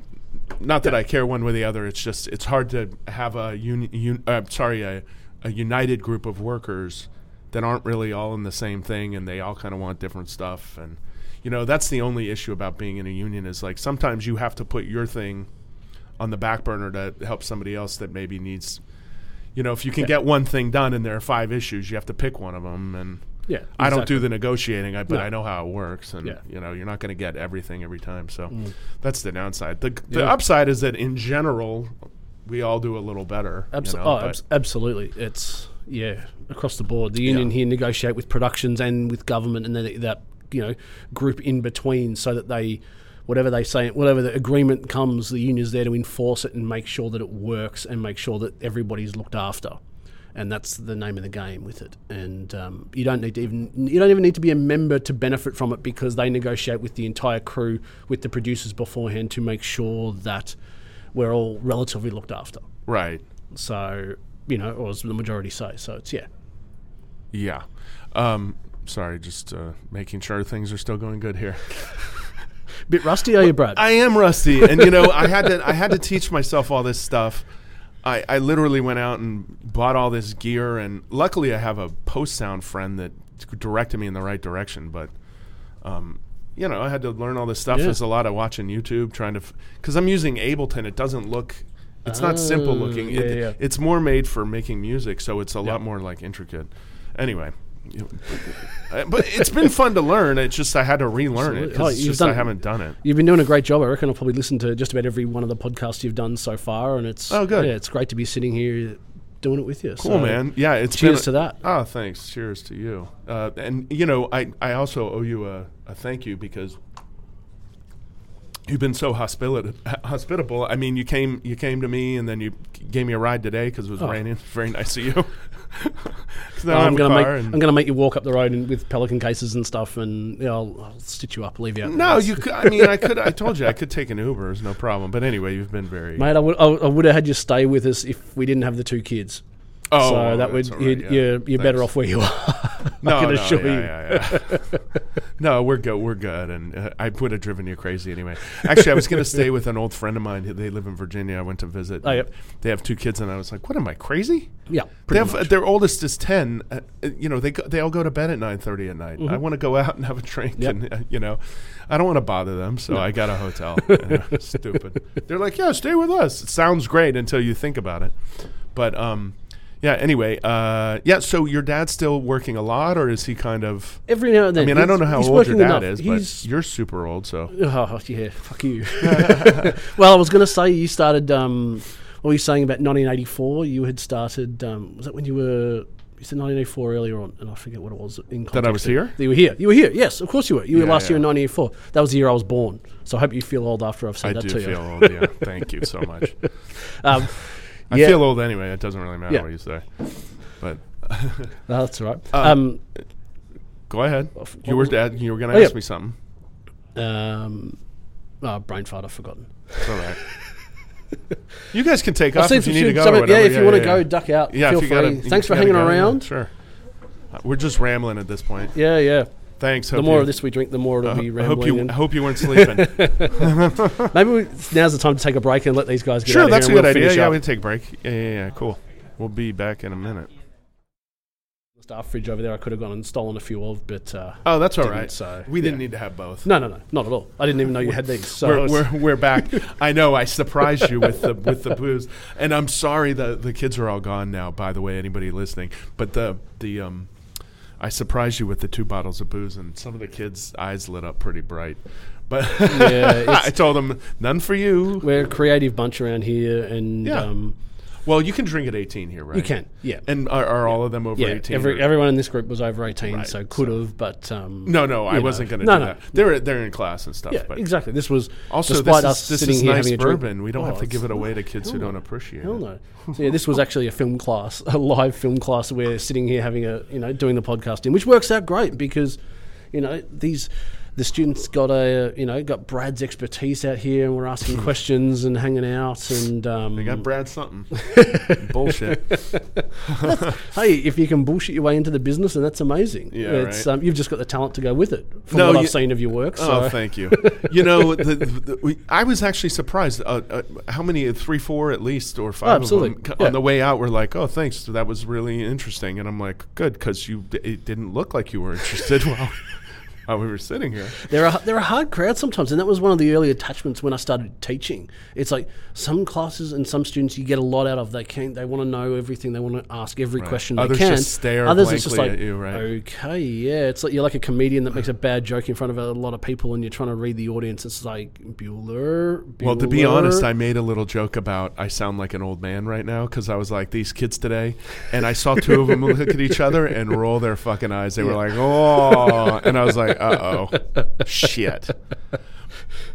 not that I care one way or the other. It's just, it's hard to have a, uni, un, uh, sorry, a, a united group of workers that aren't really all in the same thing and they all kind of want different stuff. And, you know, that's the only issue about being in a union is like sometimes you have to put your thing on the back burner to help somebody else that maybe needs you know if you can Yeah. get one thing done and there are five issues you have to pick one of them and yeah. i don't do the negotiating I, but No. i know how it works and Yeah. you know you're not going to get everything every time so mm. that's the downside the, the Yeah. upside is that in general we all do a little better. you know, oh, abs- absolutely. It's yeah across the board. The union Yeah. here negotiate with productions and with government, and then that you know group in between, so that they whatever they say, whatever the agreement comes, the union's there to enforce it and make sure that it works and make sure that everybody's looked after. And that's the name of the game with it. And um, you don't need to even you don't even need to be a member to benefit from it because they negotiate with the entire crew, with the producers beforehand to make sure that we're all relatively looked after. right. So, you know, or as the majority say. So it's, yeah. Yeah. Um, sorry, just uh, making sure things are still going good here. (laughs) Bit rusty, are you, Brad? I am rusty, and you know, I had to I had to teach myself all this stuff. I, I literally went out and bought all this gear, and luckily I have a post sound friend that directed me in the right direction. But, um, you know, I had to learn all this stuff. Yeah. There's a lot of watching YouTube, trying to because I'm using Ableton. It doesn't look. It's not simple Oh, looking. yeah, It- yeah. It's more made for making music, so it's a lot more like intricate. Anyway. you- uh, but it's been fun to learn. It's just I had to relearn it Absolutely. Oh, it's you've just done- I haven't done it. You've been doing a great job. I reckon I'll probably listen to just about every one of the podcasts you've done so far. And it's, Oh, good. Yeah, it's great to be sitting here doing it with you. Cool, man. Yeah, it's cheers been to that. Oh, thanks. Cheers to you. Uh, and you know, I I also owe you a, a thank you because you've been so hospitable. Hospitable. I mean, you came you came to me and then you gave me a ride today because it was Oh. raining. (laughs) Very nice of you. (laughs) I I'm gonna make I'm gonna make you walk up the road and, with pelican cases and stuff, and you know, I'll, I'll stitch you up, leave you out. no, you. Could, I mean, I could. I told you I could take an Uber. It's no problem. But anyway, you've been very. mate. I would I, I would have had you stay with us if we didn't have the two kids. oh, so that would that's all you'd, right, yeah. you're you're better off where you are. (laughs) No, I can no, assure yeah, you. yeah, yeah. (laughs) no, we're good. We're good, and uh, I would have driven you crazy anyway. Actually, I was going to stay with an old friend of mine. They live in Virginia. I went to visit. Oh, yep. They have two kids, and I was like, "What am I crazy?" Yeah, They have, much. their oldest is ten. Uh, you know, they go, they all go to bed at nine thirty at night. I want to go out and have a drink, Mm-hmm. Yep. and uh, you know, I don't want to bother them, so I got a hotel. (laughs) Stupid. They're like, "Yeah, stay with us." It sounds great until you think about it, but um. Yeah. Anyway, uh, yeah. So your dad's still working a lot, or is he kind of? Every now and then. I mean, I don't know how old your dad enough. is, but He's, you're super old. So Oh yeah, fuck you. (laughs) (laughs) well, I was going to say you started. Um, what were you saying about 1984? You had started. Um, was that when you were? You said 1984 earlier on, and I forget what it was. In That I was here? You were here. You were here. Yes, of course you were. You were Yeah, last year in 1984. That was the year I was born. So I hope you feel old after I've I said that do feel old. Yeah. Thank you so much. (laughs) Um, I yeah. feel old anyway. It doesn't really matter Yeah. what you say. But (laughs) no, that's all right. Uh, um, go ahead. You were dad. You were going to Oh, yeah. ask me something. um, oh, brain fart. I've forgotten. It's all right. (laughs) you guys can take off if you need to go. or yeah, if you want to yeah, go, duck out. Yeah, feel free. gotta, Thanks for hanging around. Sure. We're just rambling at this point. Yeah, yeah. Thanks. The more you- of this we drink, the more it'll uh, be I hope rambling. you I hope you weren't sleeping. (laughs) Maybe we, now's the time to take a break and let these guys get out sure, that's a good we'll idea. Yeah, up. we take a break. Yeah, yeah, yeah. Cool. We'll be back in a minute. The staff fridge over there I could have gone and stolen a few of, but uh, Oh, that's all right. So, we didn't need to have both. no, no, no, not at all. I didn't even know you had these. So we're, we're, we're back. (laughs) I know. I surprised you with the with the booze, and I'm sorry the the kids are all gone now. By the way, anybody listening, but the the um, I surprised you with the two bottles of booze, and some of the kids' eyes lit up pretty bright. But Yeah, (laughs) I told them none for you. we're a creative bunch around here, and Yeah. um, Well, you can drink at 18 here, right? you can, yeah. And are, are all of them over yeah, 18? every, everyone in this group was over 18, Right, so could so- have, but. Um, no, no, I know. wasn't going to No, do no. that. They're they're in class and stuff. Yeah, but exactly. This was Also, despite this us is, this sitting is here nice having a drink. bourbon. We don't Oh, have to give it away to kids who don't appreciate Hell it. no. So yeah, this was actually a film class, a live film class. We're sitting here having a, you know, doing the podcast in, which works out great because, you know, these the students got a, you know, got Brad's expertise out here, and we're asking questions and hanging out, and um, They got Brad something. (laughs) Bullshit. (laughs) hey, if you can bullshit your way into the business, and that's amazing. Yeah, it's, right. um, you've just got the talent to go with it. From No, what you- I've seen of your work, so Oh, thank you. (laughs) You know, the, the, we, I was actually surprised. Uh, uh, how many? Three, four, at least, or five absolutely. of them Yeah. on the way out were like, "Oh, thanks. That was really interesting." And I'm like, "Good," because you it didn't look like you were interested. well, while we were sitting here. They're a, they're a hard crowd sometimes, and that was one of the early attachments when I started teaching. It's like some classes and some students you get a lot out of. They can they want to know everything. They want to ask every Right. question Others they can. just stare Others it's just like at you, right? okay, yeah. It's like you're like a comedian that makes a bad joke in front of a lot of people, and you're trying to read the audience. It's like Bueller. Well, to be honest, I made a little joke about I sound like an old man right now because I was like these kids today, and I saw two of them (laughs) look at each other and roll their fucking eyes. They were like, "Oh," and I was like, "Uh oh, shit."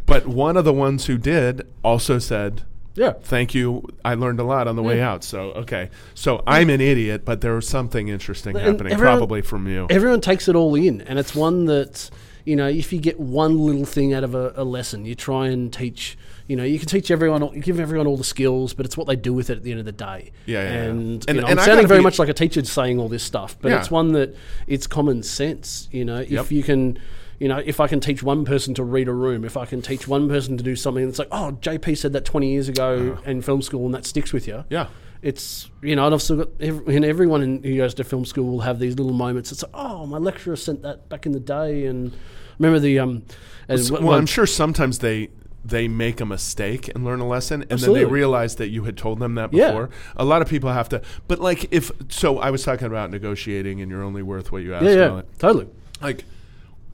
But one of the ones who did also said, yeah. "Thank you. I learned a lot on the way out." So okay, so I'm an idiot, but there was something interesting And happening, everyone- probably from you. everyone takes it all in, and it's one that you know. If you get one little thing out of a, a lesson, you try and teach. You know, you can teach everyone, you give everyone all the skills, but it's what they do with it at the end of the day. Yeah, yeah, yeah. and, And- you know, and I'm sounding very much like a teacher saying all this stuff, but Yeah. it's one that it's common sense. You know, if Yep. you can. You know, if I can teach one person to read a room, if I can teach one person to do something it's like, oh, JP said that 20 years ago uh-huh. in film school and that sticks with you. Yeah. It's you know, and I've still got every, and everyone in, who goes to film school will have these little moments. It's like, oh, my lecturer sent that back in the day, and remember the um. Wh- well, I'm sure sometimes they they make a mistake and learn a lesson, and then they realize that you had told them that Yeah. before. A lot of people have to, but like if so, I was talking about negotiating, and you're only worth what you ask. yeah, yeah, totally. Like,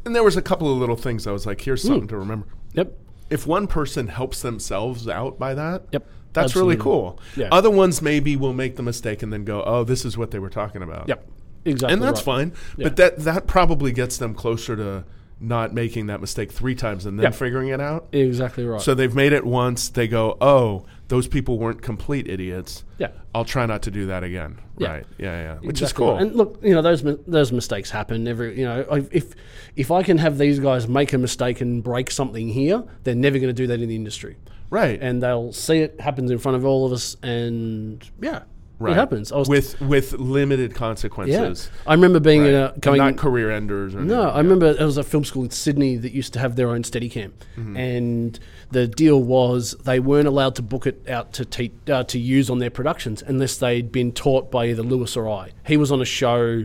and there was a couple of little things I was like, here's Hmm. something to remember. Yep, If one person helps themselves out by that, Yep. That's really cool. Yeah. Other ones maybe will make the mistake and then go, oh, this is what they were talking about. yep, exactly, and that's right. fine. Yeah. But that that probably gets them closer to not making that mistake three times and then Yeah. figuring it out. Exactly right. So they've made it once. They go, oh, those people weren't complete idiots. yeah, I'll try not to do that again. Yeah. Right? Yeah, yeah. Which exactly is cool. right. And look, you know, those those mistakes happen. Every you know, if if I can have these guys make a mistake and break something here, they're never going to do that in the industry. Right. and they'll see it happens in front of all of us, and yeah, right. it happens. I was with with limited consequences. yeah. I remember being Right. in a going. not career enders. Or no, anything, I yeah. remember there was a film school in Sydney that used to have their own Steadicam, Mm-hmm. and the deal was they weren't allowed to book it out to te- uh, to use on their productions unless they'd been taught by either Lewis or I. He was on a show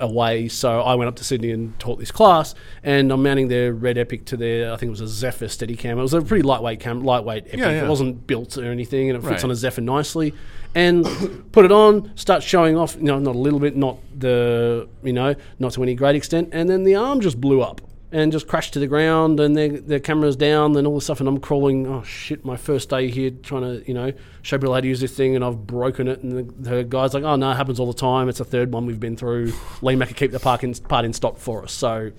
away, so I went up to Sydney and taught this class, and I'm mounting their Red Epic to their I think it was a Zephyr Steadicam. It was a pretty lightweight cam, lightweight Epic. Yeah, yeah. It wasn't built or anything, and it fits Right. on a Zephyr nicely. And (coughs) put it on, start showing off. You know, not a little bit, not the you know, not to any great extent. And then the arm just blew up and just crashed to the ground, and their their cameras down, and all this stuff. And I'm crawling. Oh shit! My first day here, trying to you know show people how to use this thing, and I've broken it. And the, the guy's like, "Oh no, it happens all the time. It's the third one we've been through. Lemac keep the park in, part in stock for us." So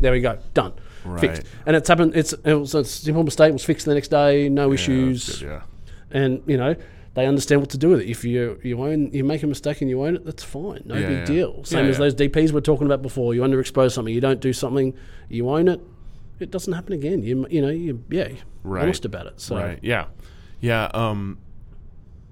there we go, done. right. Fixed. And it's happened. It's it was a simple mistake. It was fixed the next day. No Yeah, issues good, yeah. and you know they understand what to do with it. If you you own you make a mistake and you own it, that's fine, no Yeah, big yeah. deal. Same Yeah, as those DPs we're talking about before. You underexpose something, you don't do something, you own it. It doesn't happen again. You you know you yeah you're Right. honest about it. So Right. Yeah. Yeah. Um.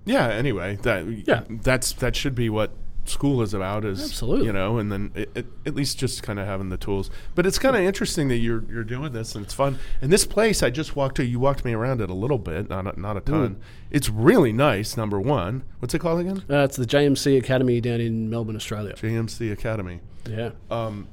Yeah. Anyway, that Yeah. that's that should be what school is about. Is Absolutely. you know, and then it, it, at least just kind of having the tools. But it's kind of interesting that you're you're doing this and it's fun. And this place, I just walked to. You walked me around it a little bit, not a, not a ton. It's really nice. Number one, what's it called again? uh, it's the JMC Academy down in Melbourne, Australia. JMC Academy. Yeah, Um,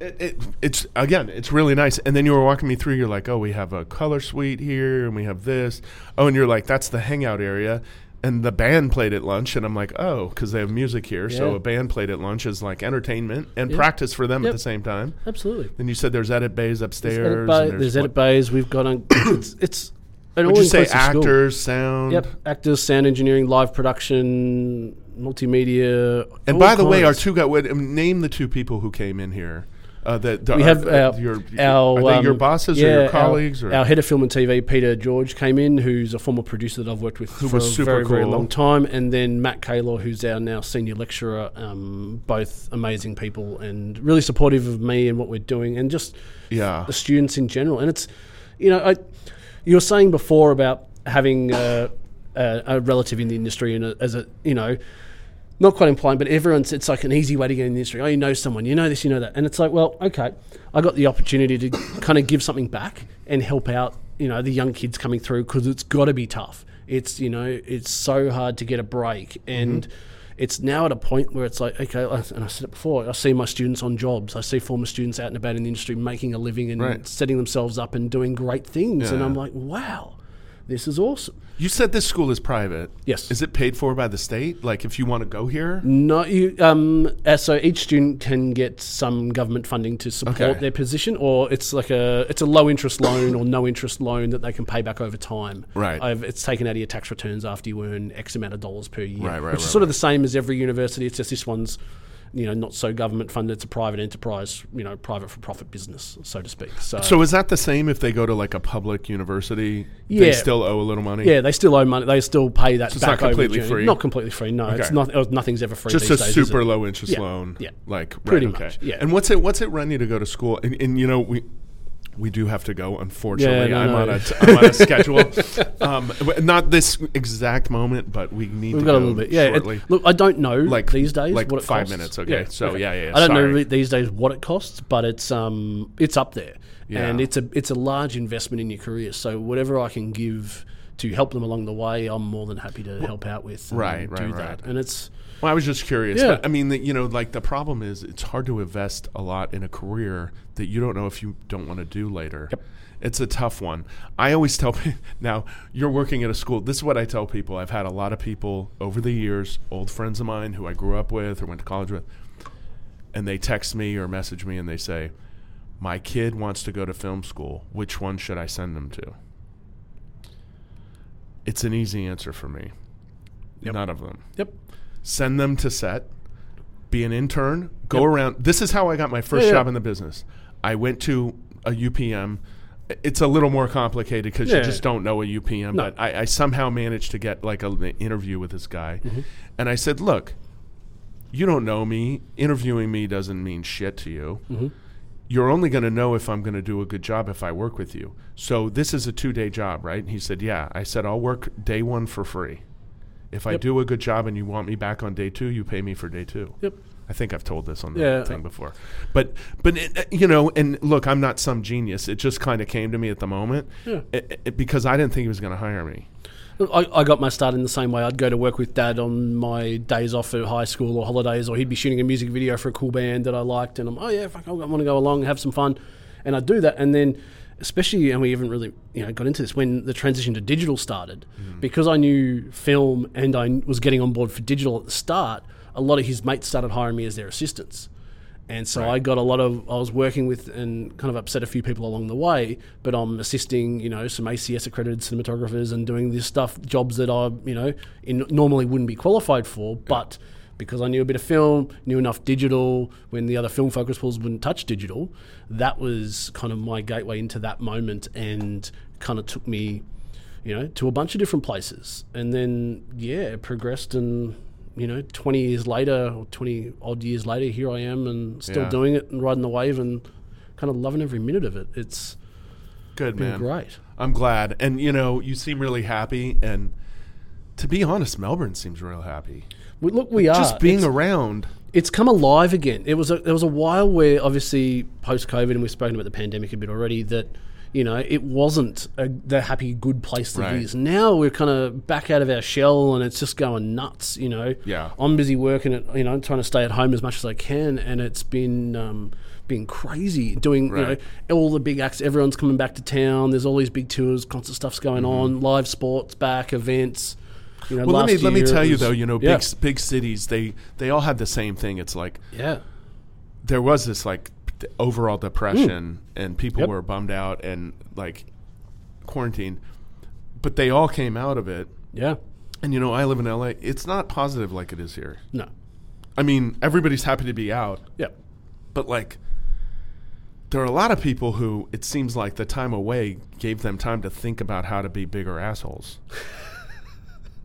it, it, it's again, it's really nice. And then you were walking me through. You're like, oh, we have a color suite here, and we have this. Oh, and you're like, that's the hangout area. And the band played at lunch, and I'm like, oh, because they have music here. So a band played at lunch is like entertainment and Yeah. practice for them at the same time. absolutely. Then you said there's edit bays upstairs. There's edit, bay, there's there's edit bays. We've got on. (coughs) it's, it's an Would you say all-inclusive school. actors, sound? Yep, actors, sound engineering, live production, multimedia. And by the way, our two guys. Would, um, name the two people who came in here. Uh, that we uh, have uh, our, your our they your um, bosses yeah, or your our- colleagues or Our, head of film and TV, Peter George, came in, who's a former producer that I've worked with Who for was a super very, very long time, and then Matt Kaylor, who's our now senior lecturer. Um, both amazing people and really supportive of me and what we're doing, and just yeah the students in general. And it's, you know, I, you were saying before about having a, a, a relative in the industry and a, as a, you know, not quite implying, but everyone's, it's like an easy way to get in the industry. Oh, you know someone, you know this, you know that. And it's like, well, okay, I got the opportunity to kind of give something back and help out, you know, the young kids coming through because it's got to be tough. It's, you know, it's so hard to get a break. Mm-hmm. And it's now at a point where it's like, okay, and I said it before, I see my students on jobs. I see former students out and about in the industry making a living and Right. setting themselves up and doing great things. And I'm like, wow, this is awesome. You said this school is private. Yes. Is it paid for by the state? Like, if you want to go here? No, you, um, uh, so each student can get some government funding to support Okay. their position, or it's like a it's a low interest loan or no interest loan that they can pay back over time. Right. I've, it's taken out of your tax returns after you earn X amount of dollars per year, Right, right, which is right, sort of the same as every university. It's just this one's you know not so government funded. It's a private enterprise, you know, private for profit business, so to speak. So, So is that the same if they go to like a public university? Yeah. They still owe a little money? yeah, they still owe money. They still pay that So it's back not completely free? Not completely free. No, it's Okay. not. uh, Nothing's ever free. Just a days, super low interest Yeah, loan. yeah. Like right, Pretty okay. much, yeah. And what's it what's it run you to go to school? And, and you know, we we do have to go, unfortunately. no, I'm no. on a t- (laughs) I'm on a schedule. Um, w- not this exact moment, but we need We've to got go a little bit. Yeah. it- shortly. look, I don't know Like- these days like what it five costs. minutes, okay. So, yeah, yeah, yeah, I don't know sorry. re- these days what it costs, but it's um it's up there, Yeah. and it's a it's a large investment in your career. So whatever I can give to help them along the way, I'm more than happy to help out with. and right, right, do right. that. And it's Well, I was just curious. Yeah. But I mean, the, you know, like the problem is it's hard to invest a lot in a career that you don't know if you don't want to do later. Yep. It's a tough one. I always tell (laughs) people now you're working at a school. This is what I tell people. I've had a lot of people over the years, old friends of mine who I grew up with or went to college with, and they text me or message me and they say, "My kid wants to go to film school. Which one should I send them to?" It's an easy answer for me. Yep. None of them yep. Send them to set, be an intern, go around. This is how I got my first Yeah, yeah. job in the business. I went to a UPM. It's a little more complicated because Yeah. you just don't know a UPM, No. but I, I somehow managed to get like a, an interview with this guy. Mm-hmm. And I said, Look, you don't know me. Interviewing me doesn't mean shit to you. Mm-hmm. You're only going to know if I'm going to do a good job if I work with you. So this is a two day job, right? And he said, Yeah. I said, I'll work day one for free. If I do a good job and you want me back on day two, you pay me for day two. Yep. I think I've told this on the Yeah. thing before, but but it, uh, you know, and look, I'm not some genius. It just kind of came to me at the moment, Yeah. it- it- because I didn't think he was going to hire me. I, I got my start in the same way. I'd go to work with dad on my days off at high school or holidays, or he'd be shooting a music video for a cool band that I liked, and I'm, oh yeah, fuck, I want to go along and have some fun, and I'd do that, and then, especially, and we haven't really, you know, got into this when the transition to digital started, mm. because I knew film and I was getting on board for digital at the start. A lot of his mates started hiring me as their assistants. And so I got a lot of, I was working with and kind of upset a few people along the way, but I'm assisting, you know, some ACS accredited cinematographers and doing this stuff, jobs that I, you know, in, normally wouldn't be qualified for, but because I knew a bit of film, knew enough digital when the other film focus pools wouldn't touch digital, that was kind of my gateway into that moment and kind of took me, you know, to a bunch of different places. And then, yeah, it progressed and, you know, 20 years later or 20 odd years later, here I am and still Yeah. doing it and riding the wave and kind of loving every minute of it. It's Good been man. great. I'm glad, and you know, you seem really happy. And to be honest, Melbourne seems real happy. We, look, we are. Just being It's- around. it's come alive again. It was a, there was a while where obviously post COVID, and we've spoken about the pandemic a bit already. That you know it wasn't a, the happy good place that Right. it is. Now we're kind of back out of our shell, and it's just going nuts. You know, Yeah. I'm busy working at you know trying to stay at home as much as I can, and it's been. Um, been crazy doing Right. you know all the big acts everyone's coming back to town there's all these big tours concert stuff's going Mm-hmm. on live sports back events you know Well, let me let me tell you though. You know, yeah, big big cities they they all had the same thing. It's like yeah. there was this like overall depression and people Mm. Yep. were bummed out and like quarantined but they all came out of it. Yeah. And you know i live in la it's not positive like it is here. No. I mean everybody's happy to be out. Yeah but like there are a lot of people who it seems like the time away gave them time to think about how to be bigger assholes (laughs)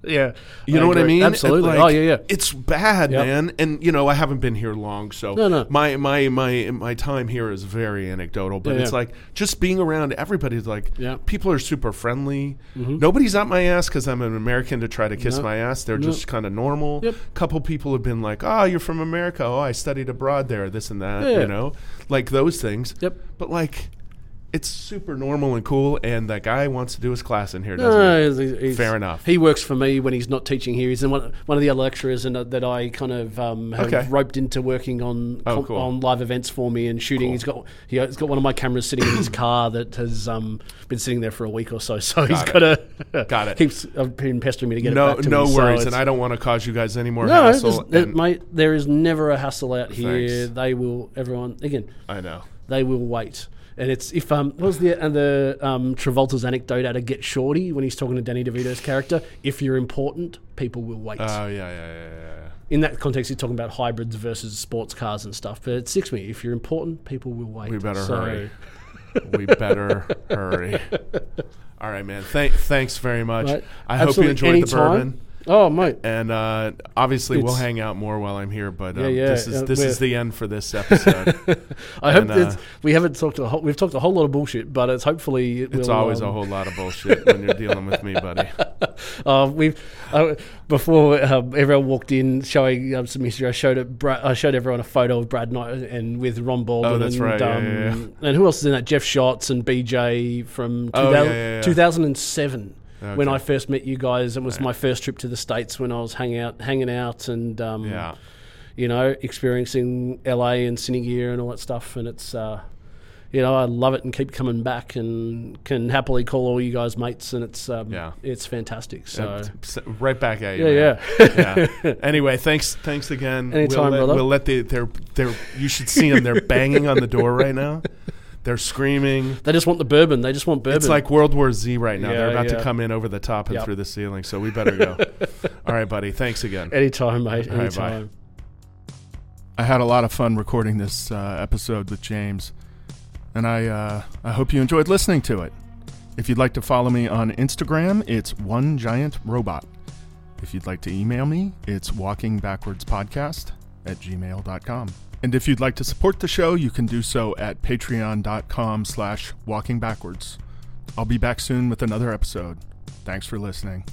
Yeah, You know what I mean? Absolutely. Like, oh yeah, yeah. It's bad, Yep. man. And you know, I haven't been here long, so No, no. my my my my time here is very anecdotal. But Yeah, it's yeah. like just being around everybody's like Yeah. people are super friendly. Mm-hmm. Nobody's up my ass because I'm an American to try to kiss No. my ass. They're just kind of normal. Yep. Couple people have been like, "Oh, you're from America. Oh, I studied abroad there. This and that." Yeah. You know, like those things. Yep. But like. It's super normal and cool, and that guy wants to do his class in here, doesn't No, he? he's- he's- Fair enough. He works for me when he's not teaching here. He's in one, one of the other lecturers, and uh, that I kind of um, have Okay. roped into working on Oh, com- cool. on live events for me and shooting. Cool. He's got he, has got one of my cameras sitting in his (clears throat) car that has um, been sitting there for a week or so. So he's Got got to (laughs) Got it. (laughs) Keeps I've been pestering me to get No, it back to no me, worries, it's- and I don't want to cause you guys any more no, hassle. there- mate. There is never a hassle out here. Thanks. They will everyone again. I know. They will wait. And it's if um what was the and the um Travolta's anecdote out of Get Shorty when he's talking to Danny DeVito's character. If you're important, people will wait. Oh yeah, yeah, yeah, yeah. In that context, he's talking about hybrids versus sports cars and stuff. But it sticks me. If you're important, people will wait. We better So- hurry. (laughs) we better hurry. (laughs) All right, man. Thank, thanks very much. Right. I hope you Absolutely. enjoyed the bourbon. Oh, mate. And uh, obviously, it's, we'll hang out more while I'm here. But um, yeah, yeah, this is uh, this is the end for this episode. (laughs) I and, hope uh, we haven't talked a whole, we've talked a whole lot of bullshit, but it's hopefully it it's will, always um, a whole lot of bullshit when you're dealing with me, buddy. (laughs) Uh, we've uh, before um, everyone walked in showing um, some history. I showed it. Bra- I showed everyone a photo of Brad Knight and with Ron Baldwin. Oh, that's and, right. Um, yeah, and who else is in that? Jeff Schatz and BJ from 2000, oh, 2007 okay. when I first met you guys. It was yeah. my first trip to the states when I was hanging out, hanging out, and um, yeah. you know, experiencing LA and Cine Gear and all that stuff. And it's uh, you know, I love it and keep coming back and can happily call all you guys mates and it's um, yeah. it's fantastic. So right back at you. Yeah, yeah. yeah. (laughs) Anyway, thanks thanks again. Anytime, we'll let, brother. We'll let the they're they're you should see them. They're banging on the door right now. They're screaming. They just want the bourbon. They just want bourbon. It's like World War Z right now. Yeah, They're about to come in over the top and Yep. through the ceiling. So we better go. (laughs) All right, buddy. Thanks again. anytime, mate. All right, bye. Anytime. I had a lot of fun recording this uh, episode with James, and I uh, I hope you enjoyed listening to it. If you'd like to follow me on Instagram, it's one giant robot. If you'd like to email me, it's walkingbackwardspodcast at gmail.com. And if you'd like to support the show, you can do so at patreon.com slash walkingbackwards. I'll be back soon with another episode. Thanks for listening.